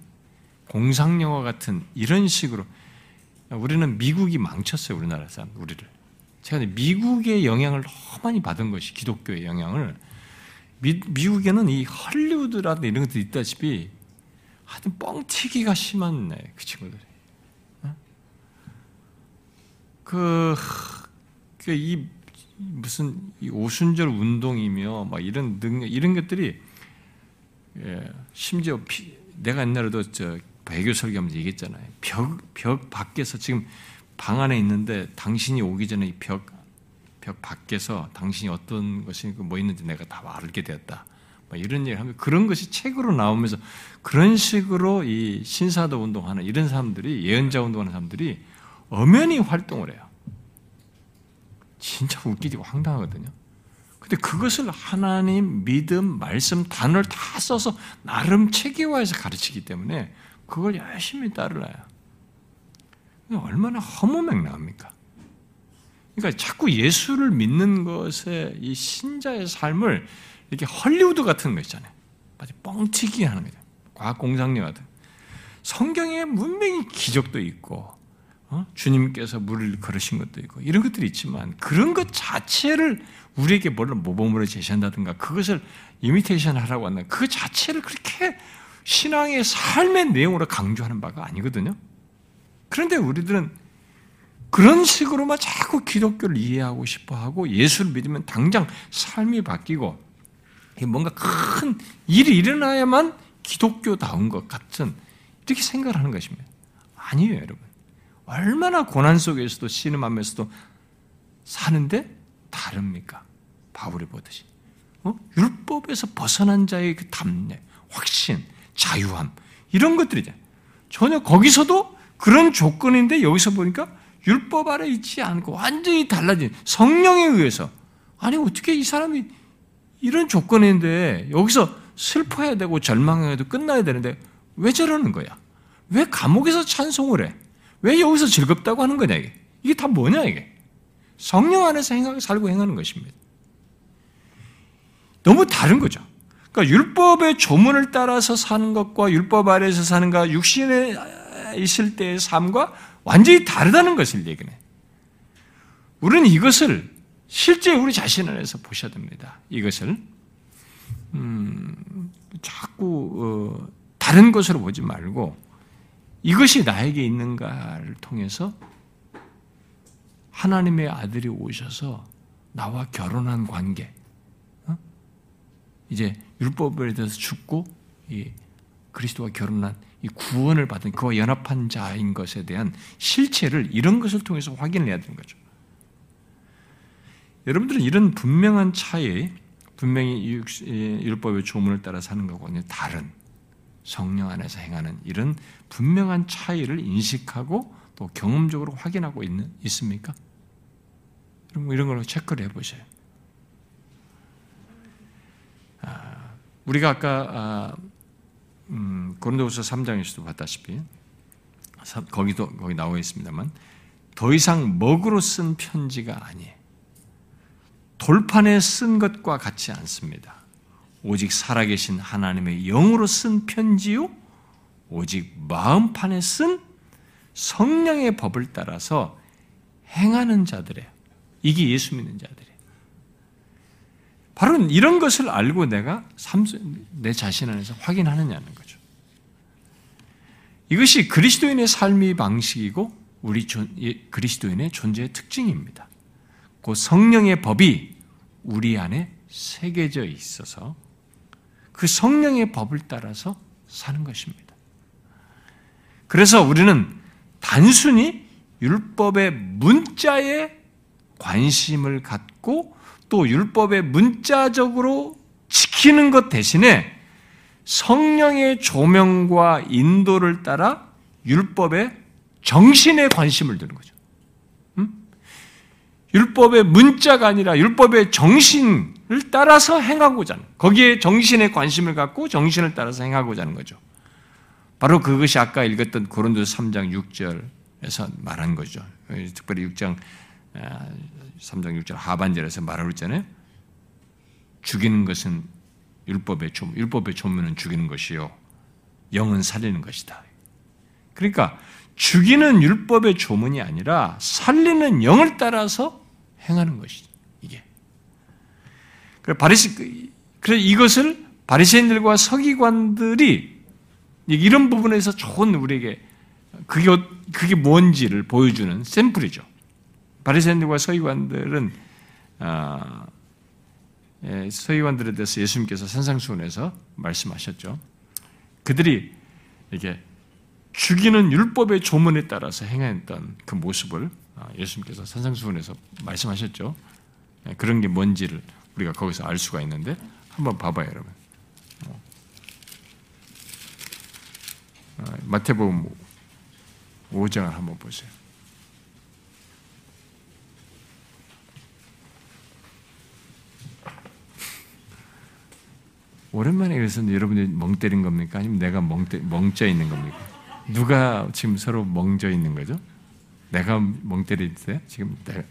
공상 영화 같은 이런 식으로 우리는 미국이 망쳤어요 우리나라 사람 우리를. 제가 미국의 영향을 너무 많이 받은 것이 기독교의 영향을 미, 미국에는 이 헐리우드라든 이런 것도 있다시피 하여튼 뻥튀기가 심한 그 친구들이. 어? 그, 그, 이, 무슨, 이 오순절 운동이며, 막 이런 능력, 이런 것들이, 예, 심지어 피, 내가 옛날에도 저, 배교 설교하면서 얘기했잖아요. 벽, 벽 밖에서 지금 방 안에 있는데 당신이 오기 전에 이 벽, 벽 밖에서 당신이 어떤 것이 뭐 있는지 내가 다 알게 되었다. 뭐 이런 얘기를 하면 그런 것이 책으로 나오면서 그런 식으로 이 신사도 운동하는 이런 사람들이 예언자 운동하는 사람들이 엄연히 활동을 해요. 진짜 웃기지 황당하거든요. 근데 그것을 하나님, 믿음, 말씀, 단어를 다 써서 나름 체계화해서 가르치기 때문에 그걸 열심히 따르라요. 얼마나 허무맹랑합니까? 그러니까 자꾸 예수를 믿는 것에 이 신자의 삶을 이렇게 헐리우드 같은 거 있잖아요. 마치 뻥튀기 하는 거죠. 과학 공상력 같은. 성경에 분명히 기적도 있고, 어? 주님께서 물을 걸으신 것도 있고, 이런 것들이 있지만, 그런 것 자체를 우리에게 뭘로 모범으로 제시한다든가, 그것을 이미테이션 하라고 한다. 그 자체를 그렇게 신앙의 삶의 내용으로 강조하는 바가 아니거든요. 그런데 우리들은 그런 식으로만 자꾸 기독교를 이해하고 싶어 하고 예수를 믿으면 당장 삶이 바뀌고 뭔가 큰 일이 일어나야만 기독교다운 것 같은 이렇게 생각을 하는 것입니다. 아니에요, 여러분. 얼마나 고난 속에서도 신음하면서도 사는데 다릅니까? 바울이 보듯이. 어? 율법에서 벗어난 자의 그 담례, 확신, 자유함, 이런 것들이죠. 전혀 거기서도 그런 조건인데 여기서 보니까 율법 아래 있지 않고 완전히 달라진 성령에 의해서 아니 어떻게 이 사람이 이런 조건인데 여기서 슬퍼해야 되고 절망해야 되고 끝나야 되는데 왜 저러는 거야? 왜 감옥에서 찬송을 해? 왜 여기서 즐겁다고 하는 거냐 이게? 이게 다 뭐냐 이게? 성령 안에서 행하고 살고 행하는 것입니다. 너무 다른 거죠. 그러니까 율법의 조문을 따라서 사는 것과 율법 아래에서 사는 것, 육신에 있을 때의 삶과 완전히 다르다는 것을 얘기해. 우리는 이것을 실제 우리 자신 안에서 보셔야 됩니다. 이것을 음, 자꾸 어, 다른 것으로 보지 말고 이것이 나에게 있는가를 통해서 하나님의 아들이 오셔서 나와 결혼한 관계, 어? 이제 율법에 대해서 죽고 이 그리스도와 결혼한 이 구원을 받은 그와 연합한 자인 것에 대한 실체를 이런 것을 통해서 확인을 해야 되는 거죠. 여러분들은 이런 분명한 차이, 분명히 율법의 조문을 따라 사는 것과는 다른 성령 안에서 행하는 이런 분명한 차이를 인식하고 또 경험적으로 확인하고 있는, 있습니까? 이런 걸로 체크를 해보세요. 아, 우리가 아까 아, 음, 고린도후서 3장에서도 봤다시피 거기도 거기 나와 있습니다만 더 이상 먹으로 쓴 편지가 아니에요. 돌판에 쓴 것과 같지 않습니다. 오직 살아계신 하나님의 영으로 쓴 편지요, 오직 마음판에 쓴 성령의 법을 따라서 행하는 자들이에요. 이게 예수 믿는 자들이에요. 바로 이런 것을 알고 내가 내 자신 안에서 확인하느냐는 거죠. 이것이 그리스도인의 삶의 방식이고 우리 그리스도인의 존재의 특징입니다. 그 성령의 법이 우리 안에 새겨져 있어서 그 성령의 법을 따라서 사는 것입니다. 그래서 우리는 단순히 율법의 문자에 관심을 갖고 또 율법의 문자적으로 지키는 것 대신에 성령의 조명과 인도를 따라 율법의 정신에 관심을 두는 거죠. 율법의 문자가 아니라 율법의 정신을 따라서 행하고자 하는, 거기에 정신에 관심을 갖고 정신을 따라서 행하고자 하는 거죠. 바로 그것이 아까 읽었던 고린도 3장 6절에서 말한 거죠. 특별히 6장 3장 6절 하반절에서 말하고 있잖아요. 죽이는 것은 율법의 조 율법의 조문은 죽이는 것이요. 영은 살리는 것이다. 그러니까 죽이는 율법의 조문이 아니라 살리는 영을 따라서 행하는 것이지 이게. 그래 바리시 그래 이것을 바리새인들과 서기관들이 이런 부분에서 좋은 우리에게 그게 그게 뭔지를 보여주는 샘플이죠. 바리새인들과 서기관들은 아, 예, 서기관들에 대해서 예수님께서 산상수훈에서 말씀하셨죠. 그들이 이게 죽이는 율법의 조문에 따라서 행했던 그 모습을 아, 예수님께서 산상수훈에서 말씀하셨죠. 예, 그런 게 뭔지를 우리가 거기서 알 수가 있는데 한번 봐봐요, 여러분. 어. 아, 마태복음 5장을 한번 보세요. 오랜만에 그래서 여러분들이 멍 때린 겁니까? 아니면 내가 멍, 때, 멍져 있는 겁니까? 누가 지금 서로 멍져 있는 거죠? 내가 멍 때리세요? 지금 내가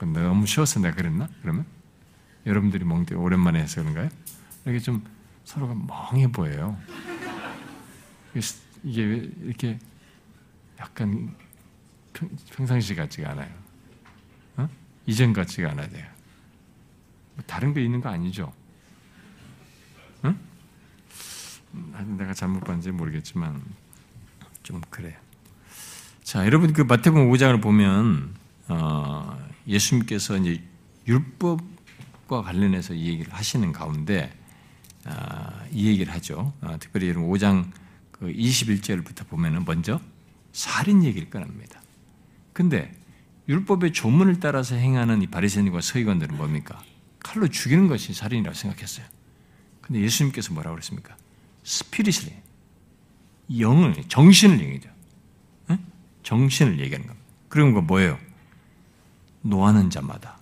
너무 쉬워서 내가 그랬나? 그러면 여러분들이 멍 때리 오랜만에 해서 그런가요? 이렇게 좀 서로가 멍해 보여요. 이게 이렇게 약간 평상시 같지가 않아요. 어? 이전 같지가 않아야 돼요. 뭐 다른 게 있는 거 아니죠? 응? 내가 잘못 봤는지 모르겠지만 좀 그래요. 자, 여러분 그 마태복음 5장을 보면 어, 예수님께서 이제 율법과 관련해서 이 얘기를 하시는 가운데 어, 이 얘기를 하죠. 어, 특별히 여러분 5장 그 21절부터 보면은 먼저 살인 얘기를 꺼냅니다. 근데 율법의 조문을 따라서 행하는 이 바리새인과 서기관들은 뭡니까? 칼로 죽이는 것이 살인이라고 생각했어요. 근데 예수님께서 뭐라고 그랬습니까? 스피릿을 영을 정신을 얘기죠. 네? 정신을 얘기하는 겁니다. 그런 거 뭐예요? 노하는 자마다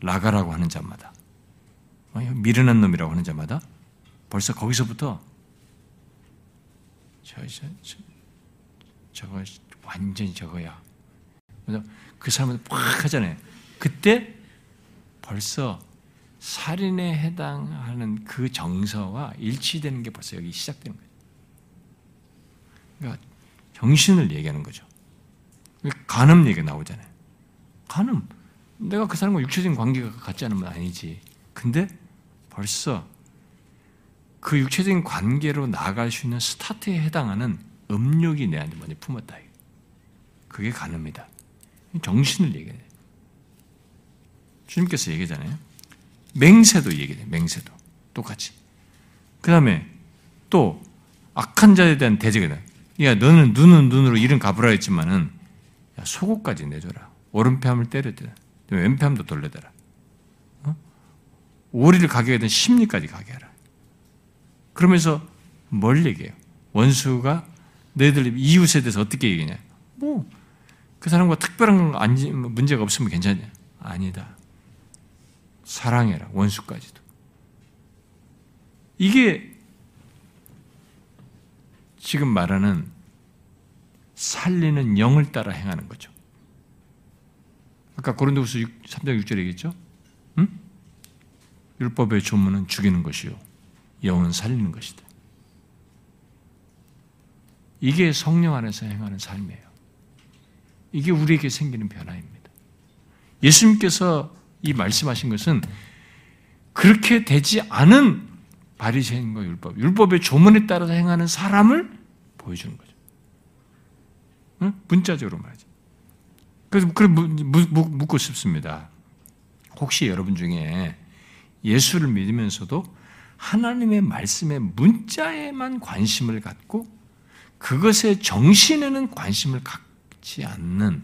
라가라고 하는 자마다 미련한 놈이라고 하는 자마다 벌써 거기서부터 저, 저, 저 저거 완전히 저거야. 그 사람은 팍 하잖아요. 그때 벌써 살인에 해당하는 그 정서와 일치되는 게 벌써 여기 시작되는 거예요. 그러니까 정신을 얘기하는 거죠. 간음 얘기가 나오잖아요. 간음. 내가 그 사람과 육체적인 관계가 같지 않으면 아니지. 근데 벌써 그 육체적인 관계로 나아갈 수 있는 스타트에 해당하는 음욕이 내 안에 먼저 품었다. 그게 간음이다. 정신을 얘기해요. 주님께서 얘기잖아요. 맹세도 얘기해. 맹세도. 똑같이. 그 다음에 또 악한 자에 대한 대적이다. 야, 너는 눈은 눈으로 이른 갚으라 했지만은 야, 속옷까지 내줘라. 오른뺨을 때려대라. 왼뺨도 돌려대라. 어? 오리를 가게 하든 심리까지 가게 하라. 그러면서 뭘 얘기해요? 원수가 너희들 이웃에 대해서 어떻게 얘기냐? 뭐, 그 사람과 특별한 문제가 없으면 괜찮냐? 아니다. 사랑해라. 원수까지도. 이게 지금 말하는 살리는 영을 따라 행하는 거죠. 아까 고린도후서 3장 6절에 얘기했죠? 응? 율법의 조문은 죽이는 것이요. 영은 살리는 것이다. 이게 성령 안에서 행하는 삶이에요. 이게 우리에게 생기는 변화입니다. 예수님께서 이 말씀하신 것은 그렇게 되지 않은 바리새인과 율법, 율법의 조문에 따라서 행하는 사람을 보여주는 거죠. 응? 문자적으로 말하죠. 그래서 그래 묻고 싶습니다. 혹시 여러분 중에 예수를 믿으면서도 하나님의 말씀의 문자에만 관심을 갖고 그것의 정신에는 관심을 갖지 않는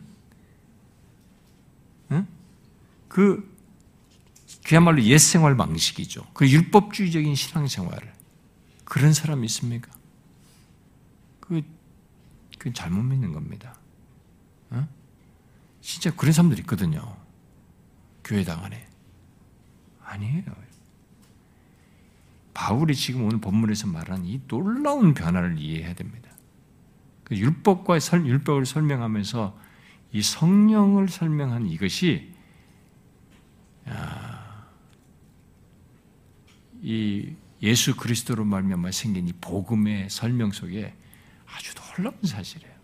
응? 그 그야말로 옛 생활 방식이죠. 그 율법주의적인 신앙생활을 그런 사람이 있습니까? 그, 그 잘못 믿는 겁니다. 어? 진짜 그런 사람들 있거든요. 교회당 안에. 아니에요. 바울이 지금 오늘 본문에서 말한 이 놀라운 변화를 이해해야 됩니다. 그 율법과 설, 율법을 설명하면서 이 성령을 설명한 이것이 이 예수 그리스도로 말미암아 생긴 이 복음의 설명 속에 아주 놀라운 사실이에요.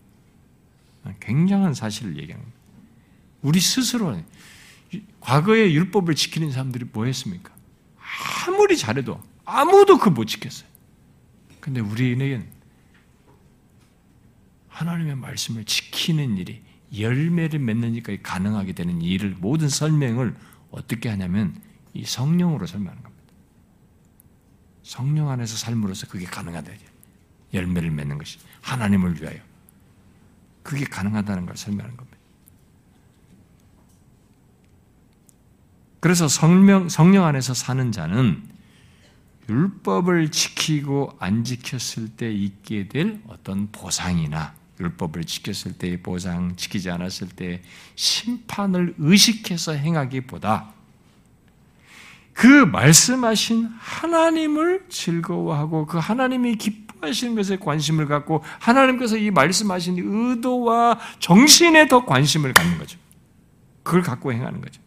굉장한 사실을 얘기합니다. 우리 스스로 과거의 율법을 지키는 사람들이 뭐 했습니까? 아무리 잘해도 아무도 그 못 지켰어요. 근데 우리에겐 하나님의 말씀을 지키는 일이 열매를 맺는지까지 가능하게 되는 일을 모든 설명을 어떻게 하냐면 이 성령으로 설명하는 겁니다. 성령 안에서 삶으로써 그게 가능하다. 열매를 맺는 것이 하나님을 위하여 그게 가능하다는 걸 설명하는 겁니다. 그래서 성령, 성령 안에서 사는 자는 율법을 지키고 안 지켰을 때 있게 될 어떤 보상이나 율법을 지켰을 때의 보상, 지키지 않았을 때 심판을 의식해서 행하기보다 그 말씀하신 하나님을 즐거워하고 그 하나님이 기뻐하시는 것에 관심을 갖고 하나님께서 이 말씀하신 의도와 정신에 더 관심을 갖는 거죠. 그걸 갖고 행하는 거죠.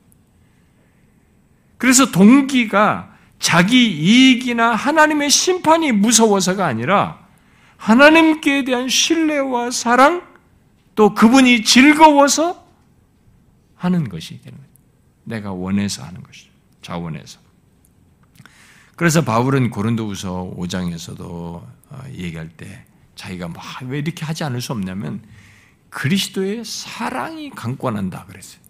그래서 동기가 자기 이익이나 하나님의 심판이 무서워서가 아니라 하나님께 대한 신뢰와 사랑 또 그분이 즐거워서 하는 것이 되는 거예요. 내가 원해서 하는 것이죠. 자원해서. 그래서 바울은 고린도후서 5장에서도 어, 얘기할 때 자기가 뭐왜 이렇게 하지 않을 수 없냐면 그리스도의 사랑이 강권한다 그랬어요.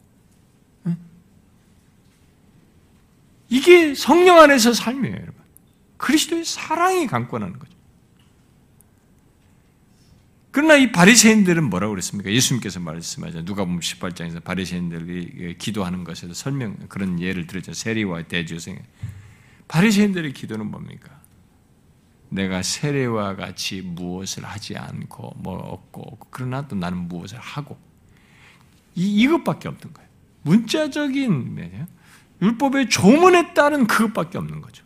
이게 성령 안에서 삶이에요, 여러분. 그리스도의 사랑이 강권하는 거죠. 그러나 이 바리새인들은 뭐라고 그랬습니까? 예수님께서 말씀하죠. 누가 보면 18장에서 바리새인들이 기도하는 것에 서 설명 그런 예를 들었죠. 세리와 대주생. 바리새인들의 기도는 뭡니까? 내가 세례와 같이 무엇을 하지 않고 뭐 없고 그러나 또 나는 무엇을 하고 이 이것밖에 없던 거예요. 문자적인 율법의 조문에 따른 그것밖에 없는 거죠.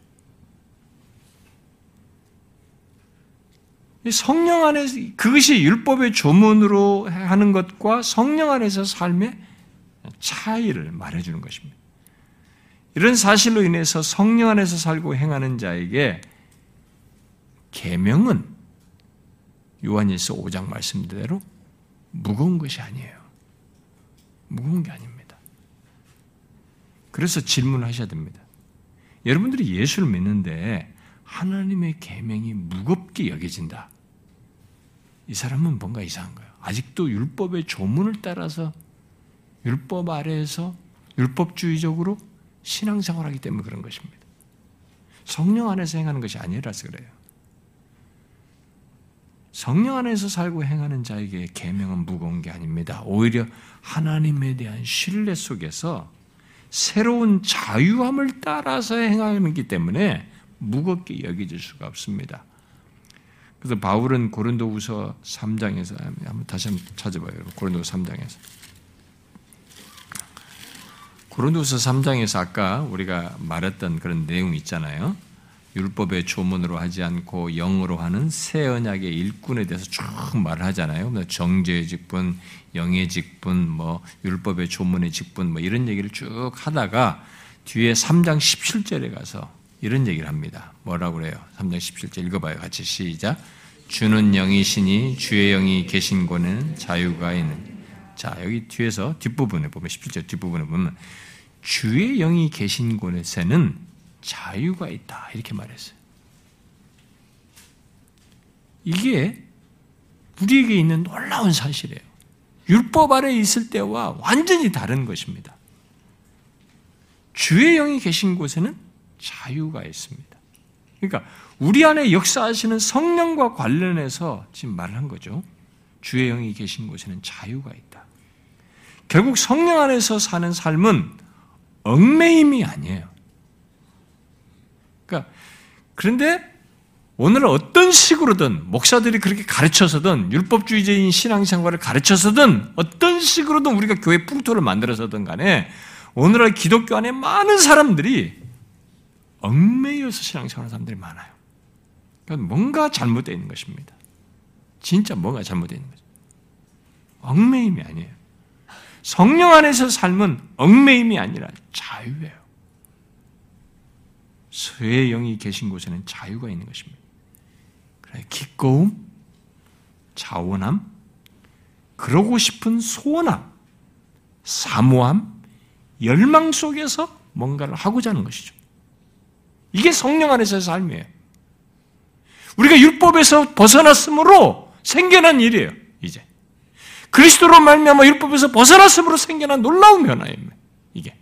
성령 안에서 그것이 율법의 조문으로 하는 것과 성령 안에서 삶의 차이를 말해주는 것입니다. 이런 사실로 인해서 성령 안에서 살고 행하는 자에게 계명은 요한일서 5장 말씀대로 무거운 것이 아니에요. 무거운 게 아닙니다. 그래서 질문하셔야 됩니다. 여러분들이 예수를 믿는데 하나님의 계명이 무겁게 여겨진다. 이 사람은 뭔가 이상한 거예요. 아직도 율법의 조문을 따라서 율법 아래에서 율법주의적으로 신앙생활하기 때문에 그런 것입니다. 성령 안에서 행하는 것이 아니라서 그래요. 성령 안에서 살고 행하는 자에게 계명은 무거운 게 아닙니다. 오히려 하나님에 대한 신뢰 속에서 새로운 자유함을 따라서 행하기 때문에 무겁게 여겨질 수가 없습니다. 그래서 바울은 고린도후서 3장에서 한번 다시 한번 찾아봐요. 고린도후서 3장에서. 고린도후서 3장에서 아까 우리가 말했던 그런 내용 있잖아요. 율법의 조문으로 하지 않고 영으로 하는 새 언약의 일꾼에 대해서 쭉 말을 하잖아요. 뭐 정죄의 직분, 영의 직분, 뭐 율법의 조문의 직분, 뭐 이런 얘기를 쭉 하다가 뒤에 3장 17절에 가서 이런 얘기를 합니다. 뭐라고 그래요? 3장 17절 읽어봐요. 같이 시작. 주는 영이시니 주의 영이 계신 곳은 자유가 있는. 자, 여기 뒤에서 뒷부분에 보면 17절 뒷부분에 보면 주의 영이 계신 곳에는 자유가 있다. 이렇게 말했어요. 이게 우리에게 있는 놀라운 사실이에요. 율법 아래 있을 때와 완전히 다른 것입니다. 주의 영이 계신 곳에는 자유가 있습니다. 그러니까 우리 안에 역사하시는 성령과 관련해서 지금 말한 거죠. 주의 영이 계신 곳에는 자유가 있다. 결국 성령 안에서 사는 삶은 얽매임이 아니에요. 그러니까 그런데 오늘 어떤 식으로든 목사들이 그렇게 가르쳐서든 율법주의적인 신앙생활을 가르쳐서든 어떤 식으로든 우리가 교회 풍토를 만들어서든 간에 오늘날 기독교 안에 많은 사람들이 얽매여서 신앙생활하는 사람들이 많아요. 그러니까 뭔가 잘못되어 있는 것입니다. 진짜 뭔가 잘못되어 있는 거죠. 얽매임이 아니에요. 성령 안에서 삶은 얽매임이 아니라 자유예요. 수의 영이 계신 곳에는 자유가 있는 것입니다. 그래, 기꺼움, 자원함, 그러고 싶은 소원함, 사모함, 열망 속에서 뭔가를 하고자 하는 것이죠. 이게 성령 안에서의 삶이에요. 우리가 율법에서 벗어났으므로 생겨난 일이에요. 이제 그리스도로 말미암아 율법에서 벗어났으므로 생겨난 놀라운 변화입니다. 이게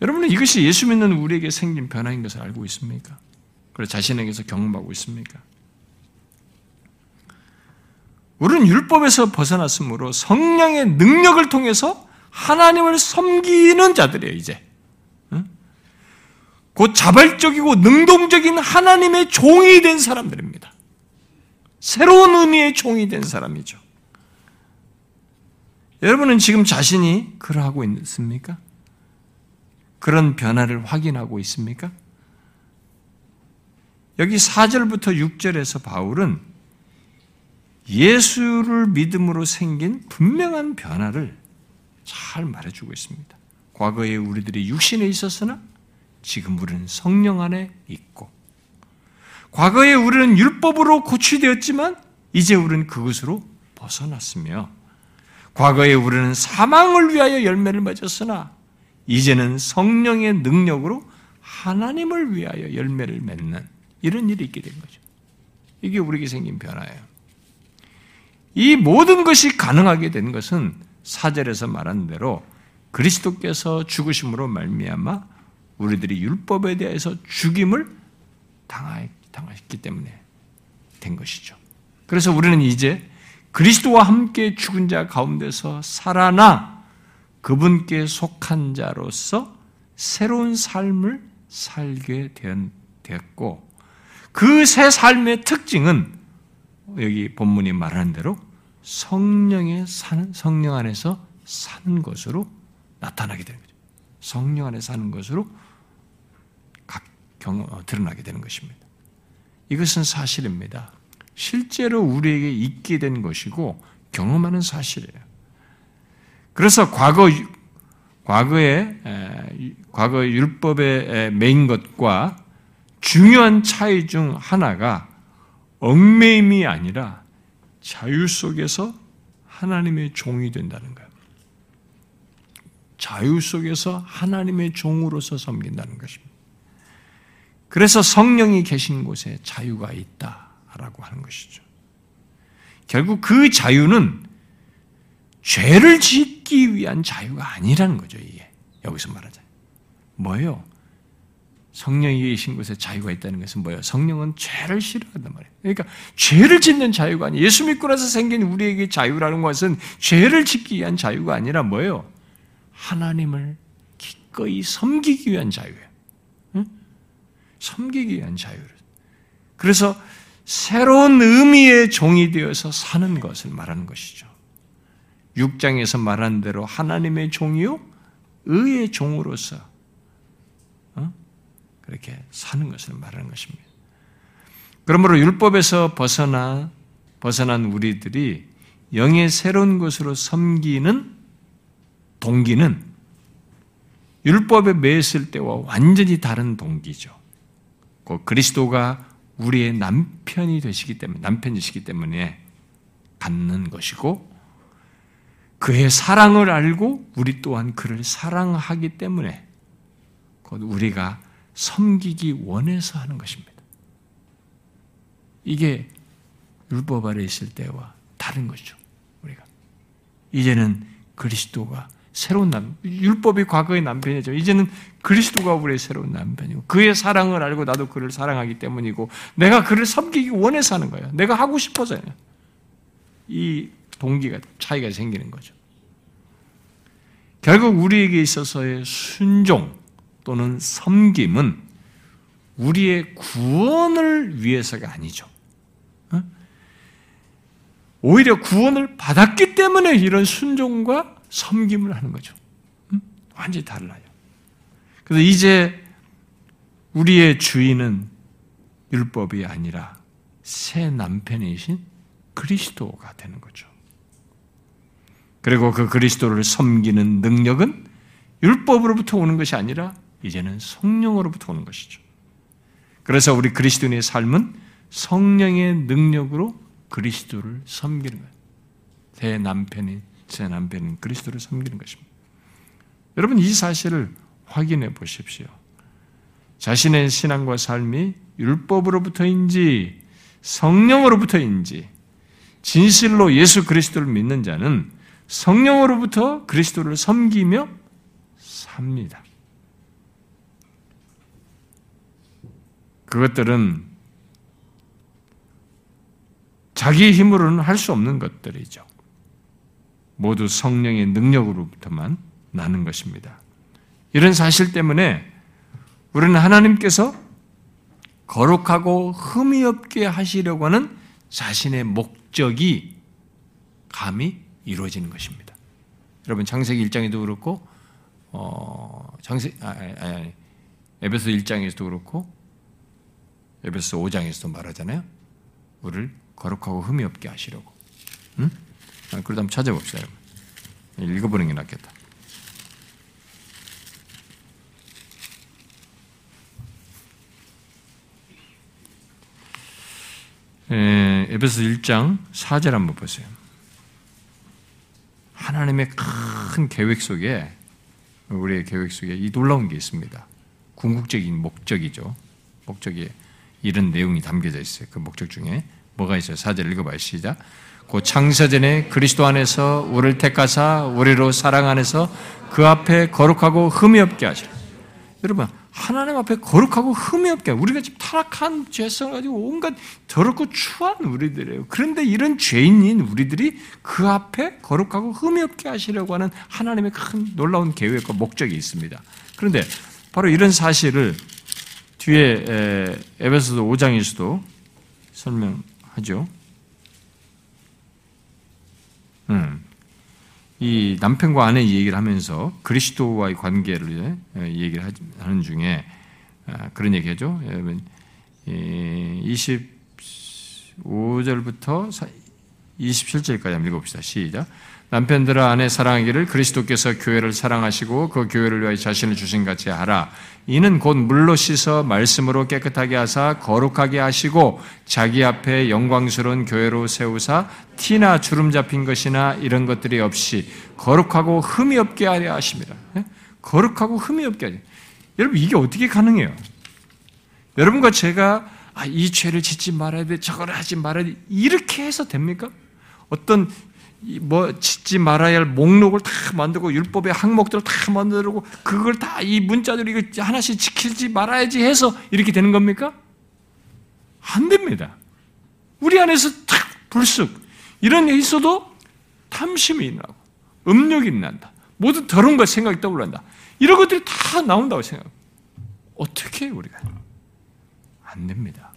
여러분은 이것이 예수 믿는 우리에게 생긴 변화인 것을 알고 있습니까? 그리고 자신에게서 경험하고 있습니까? 우리는 율법에서 벗어났으므로 성령의 능력을 통해서 하나님을 섬기는 자들이에요, 이제. 곧 자발적이고 능동적인 하나님의 종이 된 사람들입니다. 새로운 의미의 종이 된 사람이죠. 여러분은 지금 자신이 그러하고 있습니까? 그런 변화를 확인하고 있습니까? 여기 4절부터 6절에서 바울은 예수를 믿음으로 생긴 분명한 변화를 잘 말해주고 있습니다. 과거에 우리들이 육신에 있었으나 지금 우리는 성령 안에 있고, 과거에 우리는 율법으로 고취되었지만 이제 우리는 그것으로 벗어났으며, 과거에 우리는 사망을 위하여 열매를 맺었으나 이제는 성령의 능력으로 하나님을 위하여 열매를 맺는 이런 일이 있게 된 거죠. 이게 우리에게 생긴 변화예요. 이 모든 것이 가능하게 된 것은 사절에서 말한 대로 그리스도께서 죽으심으로 말미암아 우리들이 율법에 대해서 죽임을 당했기 때문에 된 것이죠. 그래서 우리는 이제 그리스도와 함께 죽은 자 가운데서 살아나 그분께 속한 자로서 새로운 삶을 살게 되었고 그 새 삶의 특징은 여기 본문이 말하는 대로 성령에 사는 성령 안에서 사는 것으로 나타나게 되는 거죠. 성령 안에 사는 것으로 경, 어, 드러나게 되는 것입니다. 이것은 사실입니다. 실제로 우리에게 있게 된 것이고 경험하는 사실이에요. 그래서 과거 과거에 과거 율법에 매인 것과 중요한 차이 중 하나가 얽매임이 아니라 자유 속에서 하나님의 종이 된다는 거예요. 자유 속에서 하나님의 종으로서 섬긴다는 것입니다. 그래서 성령이 계신 곳에 자유가 있다라고 하는 것이죠. 결국 그 자유는 죄를 짓기 위한 자유가 아니라는 거죠, 이게. 여기서 말하자. 뭐예요? 성령이 계신 곳에 자유가 있다는 것은 뭐예요? 성령은 죄를 싫어한단 말이에요. 그러니까 죄를 짓는 자유가 아니에요. 예수 믿고 나서 생긴 우리에게 자유라는 것은 죄를 짓기 위한 자유가 아니라 뭐예요? 하나님을 기꺼이 섬기기 위한 자유예요. 응? 섬기기 위한 자유를. 그래서 새로운 의미의 종이 되어서 사는 것을 말하는 것이죠. 6장에서 말한 대로 하나님의 종이요 의의 종으로서 어? 그렇게 사는 것을 말하는 것입니다. 그러므로 율법에서 벗어나 벗어난 우리들이 영의 새로운 것으로 섬기는 동기는 율법에 매였을 때와 완전히 다른 동기죠. 그 그리스도가 우리의 남편이 되시기 때문에 남편이시기 때문에 갖는 것이고 그의 사랑을 알고 우리 또한 그를 사랑하기 때문에 곧 우리가 섬기기 원해서 하는 것입니다. 이게 율법 아래 있을 때와 다른 것이죠. 우리가 이제는 그리스도가 새로운 남, 율법이 과거의 남편이죠. 이제는 그리스도가 우리의 새로운 남편이고 그의 사랑을 알고 나도 그를 사랑하기 때문이고 내가 그를 섬기기 원해서 하는 거예요. 내가 하고 싶어서요. 이 동기가 차이가 생기는 거죠. 결국 우리에게 있어서의 순종 또는 섬김은 우리의 구원을 위해서가 아니죠. 오히려 구원을 받았기 때문에 이런 순종과 섬김을 하는 거죠. 완전히 달라요. 그래서 이제 우리의 주인은 율법이 아니라 새 남편이신 그리스도가 되는 거죠. 그리고 그 그리스도를 섬기는 능력은 율법으로부터 오는 것이 아니라 이제는 성령으로부터 오는 것이죠. 그래서 우리 그리스도인의 삶은 성령의 능력으로 그리스도를 섬기는 거예요. 제 남편인 제 남편인 그리스도를 섬기는 것입니다. 여러분 이 사실을 확인해 보십시오. 자신의 신앙과 삶이 율법으로부터인지 성령으로부터인지 진실로 예수 그리스도를 믿는 자는 성령으로부터 그리스도를 섬기며 삽니다. 그것들은 자기 힘으로는 할 수 없는 것들이죠. 모두 성령의 능력으로부터만 나는 것입니다. 이런 사실 때문에 우리는 하나님께서 거룩하고 흠이 없게 하시려고 하는 자신의 목적이 감히 이루어지는 것입니다. 여러분 창세기 1장에도 그렇고 어, 창세 아, 아니, 에베소 1장에서도 그렇고 에베소 5장에서도 말하잖아요. 우리를 거룩하고 흠이 없게 하시려고. 응? 아, 그러다 한번 찾아봅시다. 여러분. 읽어보는 게 낫겠다. 에베소 1장 4절 한번 보세요. 하나님의 큰 계획 속에 우리의 계획 속에 이 놀라운 게 있습니다. 궁극적인 목적이죠. 목적이 이런 내용이 담겨져 있어요. 그 목적 중에 뭐가 있어요? 사절 읽어봐요. 시작. 그 창세전에 그리스도 안에서 우리를 택하사 우리로 사랑 안에서 그 앞에 거룩하고 흠이 없게 하시라. 여러분 하나님 앞에 거룩하고 흠이 없게 우리가 지금 타락한 죄성 가지고 온갖 더럽고 추한 우리들이에요. 그런데 이런 죄인인 우리들이 그 앞에 거룩하고 흠이 없게 하시려고 하는 하나님의 큰 놀라운 계획과 목적이 있습니다. 그런데 바로 이런 사실을 뒤에 에베소서 5장에서도 설명하죠. 음. 이 남편과 아내 얘기를 하면서 그리스도와의 관계를 예, 얘기를 하는 중에 아, 그런 얘기하죠. 25절부터 27절까지 한번 읽어봅시다. 시작. 남편들아 아내 사랑하기를 그리스도께서 교회를 사랑하시고 그 교회를 위하여 자신을 주신 같이 하라. 이는 곧 물로 씻어 말씀으로 깨끗하게 하사 거룩하게 하시고 자기 앞에 영광스러운 교회로 세우사 티나 주름 잡힌 것이나 이런 것들이 없이 거룩하고 흠이 없게 하려 하십니다. 예? 거룩하고 흠이 없게 하려. 여러분 이게 어떻게 가능해요? 여러분과 제가 아, 이 죄를 짓지 말아야 돼, 저걸 하지 말아야 돼 이렇게 해서 됩니까? 어떤 뭐 짓지 말아야 할 목록을 다 만들고 율법의 항목들을 다 만들고 그걸 다 이 문자들 이거 하나씩 지키지 말아야지 해서 이렇게 되는 겁니까? 안 됩니다. 우리 안에서 탁 불쑥 이런 게 있어도 탐심이 나고 음욕이 난다. 모두 더러운 것 생각이 떠올란다. 이런 것들이 다 나온다고 생각합니다. 어떻게 우리가 안 됩니다.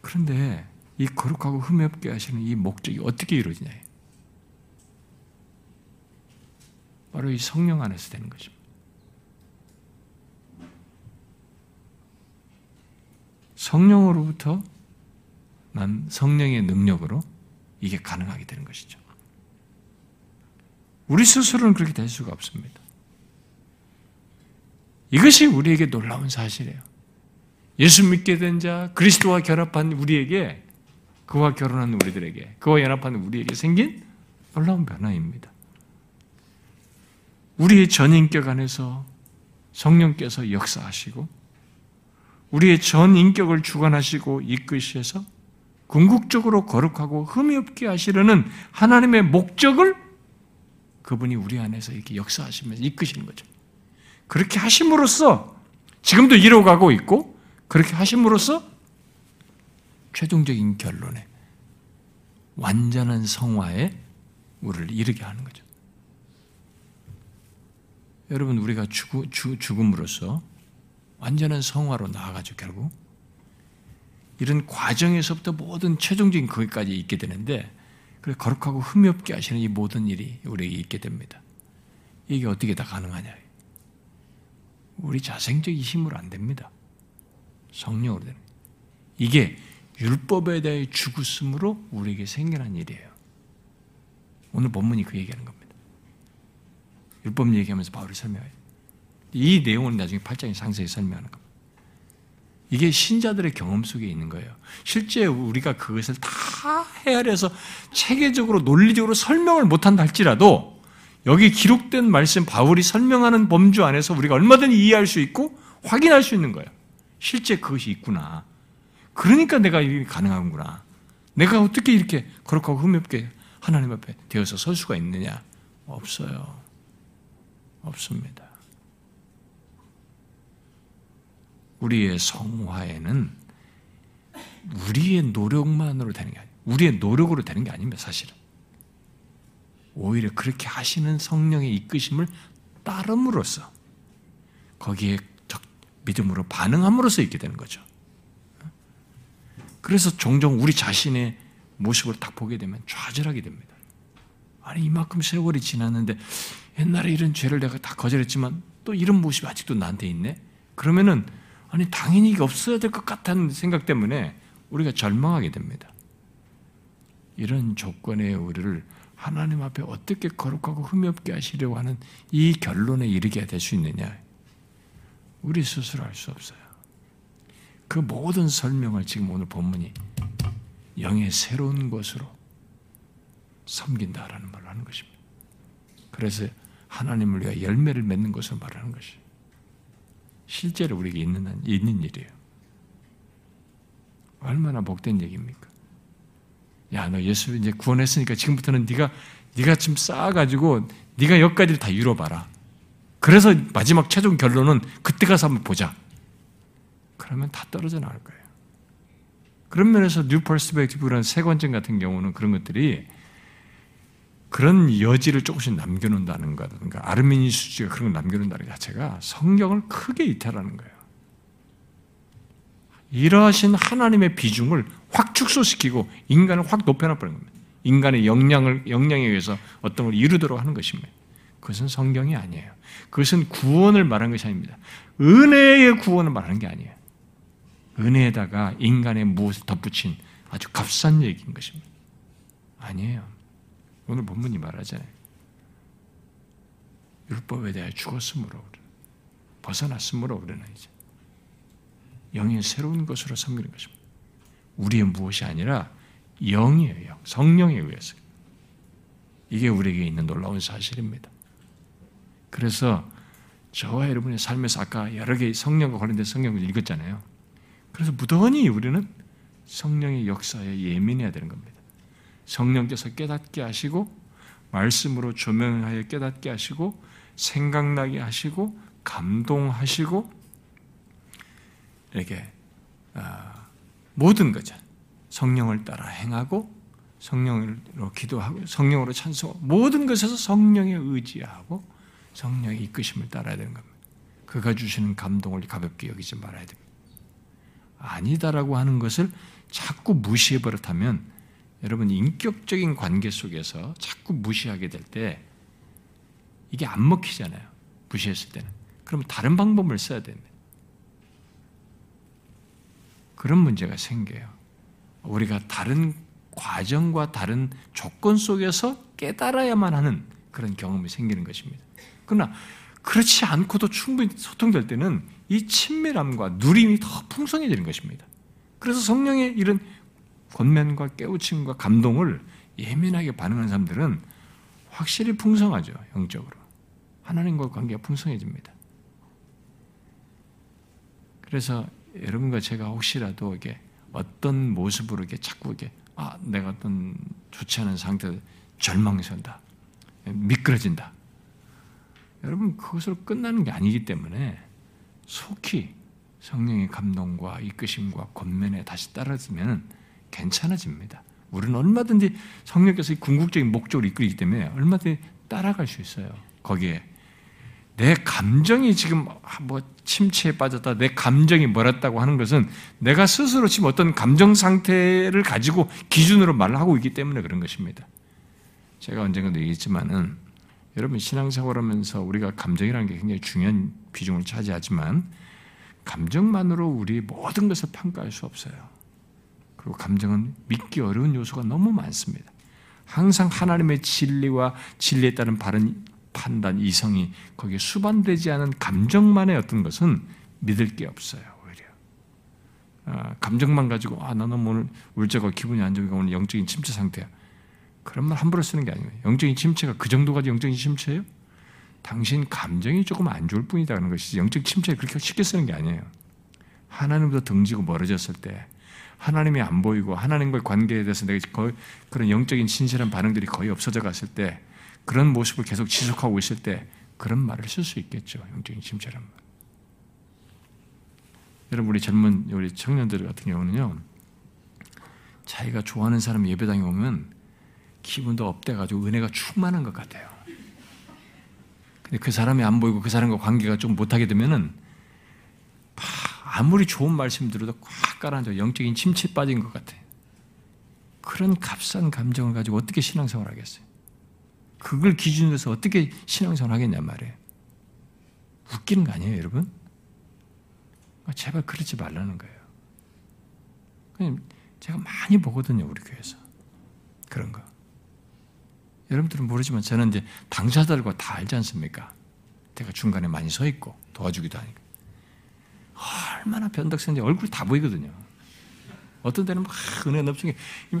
그런데 이 거룩하고 흠이 없게 하시는 이 목적이 어떻게 이루어지냐. 바로 이 성령 안에서 되는 것입니다. 성령으로부터 난 성령의 능력으로 이게 가능하게 되는 것이죠. 우리 스스로는 그렇게 될 수가 없습니다. 이것이 우리에게 놀라운 사실이에요. 예수 믿게 된 자, 그리스도와 결합한 우리에게, 그와 결혼한 우리들에게, 그와 연합한 우리에게 생긴 놀라운 변화입니다. 우리의 전인격 안에서 성령께서 역사하시고, 우리의 전 인격을 주관하시고 이끄셔서 궁극적으로 거룩하고 흠이 없게 하시려는 하나님의 목적을 그분이 우리 안에서 이렇게 역사하시면서 이끄시는 거죠. 그렇게 하심으로써 지금도 이뤄가고 있고 그렇게 하심으로써 최종적인 결론에 완전한 성화에 우리를 이르게 하는 거죠. 여러분 우리가 죽, 죽음으로써 완전한 성화로 나아가죠 결국 이런 과정에서부터 모든 최종적인 거기까지 있게 되는데 그래 거룩하고 흠이 없게 하시는 이 모든 일이 우리에게 있게 됩니다. 이게 어떻게 다 가능하냐? 우리 자생적인 힘으로 안 됩니다. 성령으로 되는. 이게 율법에 대해 죽었으므로 우리에게 생겨난 일이에요. 오늘 본문이 그 얘기하는 겁니다. 율법 얘기하면서 바울이 설명해요. 이 내용을 나중에 8장에 상세히 설명하는 겁니다. 이게 신자들의 경험 속에 있는 거예요. 실제 우리가 그것을 다 헤아려서 체계적으로 논리적으로 설명을 못한다 할지라도 여기 기록된 말씀 바울이 설명하는 범주 안에서 우리가 얼마든지 이해할 수 있고 확인할 수 있는 거예요. 실제 그것이 있구나. 그러니까 내가 이게 가능하구나. 내가 어떻게 이렇게 거룩하고 흠없게 하나님 앞에 되어서 설 수가 있느냐? 없어요. 없습니다. 우리의 성화에는 우리의 노력만으로 되는 게 아니에요. 우리의 노력으로 되는 게 아닙니다, 사실은. 오히려 그렇게 하시는 성령의 이끄심을 따름으로써 거기에 믿음으로 반응함으로써 있게 되는 거죠. 그래서 종종 우리 자신의 모습을 딱 보게 되면 좌절하게 됩니다. 아니 이만큼 세월이 지났는데 옛날에 이런 죄를 내가 다 거절했지만 또 이런 모습이 아직도 나한테 있네. 그러면은 아니 당연히 이게 없어야 될 것 같다는 생각 때문에 우리가 절망하게 됩니다. 이런 조건에 우리를 하나님 앞에 어떻게 거룩하고 흠이 없게 하시려고 하는 이 결론에 이르게 될 수 있느냐? 우리 스스로 알 수 없어요. 그 모든 설명을 지금 오늘 본문이 영의 새로운 것으로 섬긴다라는 말을 하는 것입니다. 그래서 하나님을 위하여 열매를 맺는 것을 말하는 것이에요. 실제로 우리에게 있는, 있는 일이에요. 얼마나 복된 얘기입니까? 야, 너 예수 이제 구원했으니까 지금부터는 네가 네가 좀 쌓아가지고 네가 여기까지 다 이뤄봐라. 그래서 마지막 최종 결론은 그때 가서 한번 보자. 그러면 다 떨어져 나올 거예요. 그런 면에서 New Perspective라는 새 관점 같은 경우는 그런 것들이 그런 여지를 조금씩 남겨놓는다는 거든가 아르미니스주가 그런 걸 남겨놓는다는 자체가 성경을 크게 이탈하는 거예요. 이러하신 하나님의 비중을 확 축소시키고 인간을 확 높여놔버린 겁니다. 인간의 역량을, 역량에 의해서 어떤 걸 이루도록 하는 것입니다. 그것은 성경이 아니에요. 그것은 구원을 말하는 것이 아닙니다. 은혜의 구원을 말하는 게 아니에요. 은혜에다가 인간의 무엇을 덧붙인 아주 값싼 얘기인 것입니다. 아니에요. 오늘 본문이 말하잖아요. 율법에 대해 죽었으므로 벗어났으므로 우리는 이제 영의 새로운 것으로 섬기는 것입니다. 우리의 무엇이 아니라 영이에요. 성령에 의해서. 이게 우리에게 있는 놀라운 사실입니다. 그래서 저와 여러분의 삶에서 아까 여러 개의 성령과 관련된 성경을 읽었잖아요. 그래서 무던히 우리는 성령의 역사에 예민해야 되는 겁니다. 성령께서 깨닫게 하시고 말씀으로 조명하여 깨닫게 하시고 생각나게 하시고 감동하시고 이렇게 아, 모든 거죠. 성령을 따라 행하고 성령으로 기도하고 성령으로 찬송 모든 것에서 성령에 의지하고 성령의 이끄심을 따라야 되는 겁니다. 그가 주시는 감동을 가볍게 여기지 말아야 됩니다. 아니다라고 하는 것을 자꾸 무시해 버릇하면 여러분 인격적인 관계 속에서 자꾸 무시하게 될 때 이게 안 먹히잖아요. 무시했을 때는. 그러면 다른 방법을 써야 됩니다. 그런 문제가 생겨요. 우리가 다른 과정과 다른 조건 속에서 깨달아야만 하는 그런 경험이 생기는 것입니다. 그러나 그렇지 않고도 충분히 소통될 때는 이 친밀함과 누림이 더 풍성해지는 것입니다. 그래서 성령의 이런 권면과 깨우침과 감동을 예민하게 반응하는 사람들은 확실히 풍성하죠, 영적으로. 하나님과 관계가 풍성해집니다. 그래서 여러분과 제가 혹시라도 이게 어떤 모습으로 이게 자꾸 이게 아 내가 어떤 좋지 않은 상태 절망선다 미끄러진다. 여러분 그것으로 끝나는 게 아니기 때문에 속히 성령의 감동과 이끄심과 권면에 다시 따라지면 괜찮아집니다. 우리는 얼마든지 성령께서 궁극적인 목적으로 이끌기 때문에 얼마든지 따라갈 수 있어요. 거기에 내 감정이 지금 뭐 침체에 빠졌다, 내 감정이 멀었다고 하는 것은 내가 스스로 지금 어떤 감정 상태를 가지고 기준으로 말하고 있기 때문에 그런 것입니다. 제가 언젠가도 얘기했지만은 여러분 신앙생활하면서 우리가 감정이라는 게 굉장히 중요한 비중을 차지하지만 감정만으로 우리 모든 것을 평가할 수 없어요. 그리고 감정은 믿기 어려운 요소가 너무 많습니다. 항상 하나님의 진리와 진리에 따른 바른 판단, 이성이 거기에 수반되지 않은 감정만의 어떤 것은 믿을 게 없어요. 오히려 아, 감정만 가지고 아 나는 오늘 울적고 기분이 안 좋으니까 오늘 영적인 침체 상태야. 그런 말 함부로 쓰는 게 아니에요. 영적인 침체가 그 정도까지 영적인 침체예요? 당신 감정이 조금 안 좋을 뿐이다는 것이지 영적 침체를 그렇게 쉽게 쓰는 게 아니에요. 하나님부터 등지고 멀어졌을 때 하나님이 안 보이고 하나님과의 관계에 대해서 내가 거의 그런 영적인 진실한 반응들이 거의 없어져 갔을 때 그런 모습을 계속 지속하고 있을 때 그런 말을 쓸 수 있겠죠. 영적인 침체란 말. 여러분 우리 젊은 우리 청년들 같은 경우는요. 자기가 좋아하는 사람 예배당에 오면 기분도 업돼가지고 은혜가 충만한 것 같아요. 근데 그 사람이 안 보이고 그 사람과 관계가 좀 못하게 되면은 아무리 좋은 말씀 들어도 꽉 깔아앉아 영적인 침체 빠진 것 같아요. 그런 값싼 감정을 가지고 어떻게 신앙생활 하겠어요? 그걸 기준으로 해서 어떻게 신앙생활 하겠냐 말이에요. 웃기는 거 아니에요, 여러분? 아, 제발 그러지 말라는 거예요. 그냥 제가 많이 보거든요, 우리 교회에서. 그런 거. 여러분들은 모르지만 저는 이제 당사자들과 다 알지 않습니까? 제가 중간에 많이 서 있고 도와주기도 하니까. 얼마나 변덕스러운지 얼굴 다 보이거든요. 어떤 때는 막 은혜 넘치게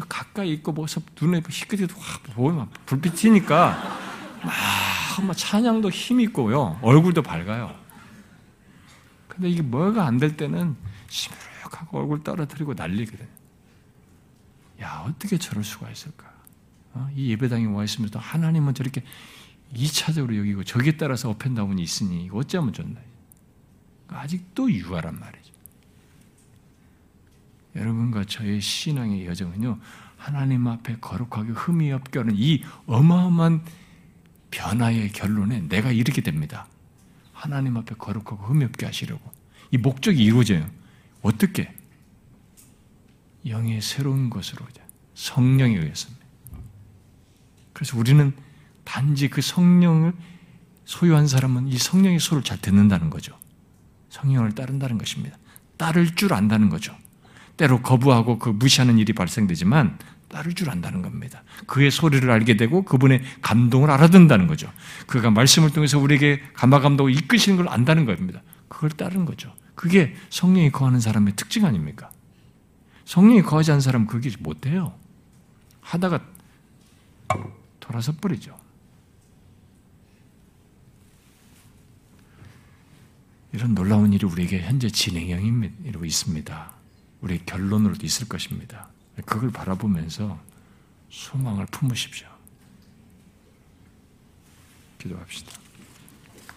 가까이 있고 뭐서 눈에 희끗이도 확 보이면 불빛 튀니까 막, 막 찬양도 힘 있고요. 얼굴도 밝아요. 근데 이게 뭐가 안 될 때는 시무룩하고 얼굴 떨어뜨리고 난리거든. 야, 어떻게 저럴 수가 있을까? 어? 이 예배당에 와 있으면서 하나님은 저렇게 2차적으로 여기고 저기에 따라서 어펜다운이 있으니 어쩌면 좋나. 아직도 유아란 말이죠. 여러분과 저의 신앙의 여정은요, 하나님 앞에 거룩하게 흠이 없게 하는 이 어마어마한 변화의 결론에 내가 이렇게 됩니다. 하나님 앞에 거룩하고 흠이 없게 하시려고. 이 목적이 이루어져요. 어떻게? 영의 새로운 것으로 성령에 의해서입니다. 그래서 우리는 단지 그 성령을 소유한 사람은 이 성령의 소를 잘 듣는다는 거죠. 성령을 따른다는 것입니다. 따를 줄 안다는 거죠. 때로 거부하고 그 무시하는 일이 발생되지만 따를 줄 안다는 겁니다. 그의 소리를 알게 되고 그분의 감동을 알아듣는다는 거죠. 그가 말씀을 통해서 우리에게 감화감동을 이끄시는 걸 안다는 겁니다. 그걸 따르는 거죠. 그게 성령이 거하는 사람의 특징 아닙니까? 성령이 거하지 않은 사람은 그게 못해요. 하다가 돌아서 버리죠. 이런 놀라운 일이 우리에게 현재 진행형이고 있습니다. 우리 결론으로도 있을 것입니다. 그걸 바라보면서 소망을 품으십시오. 기도합시다.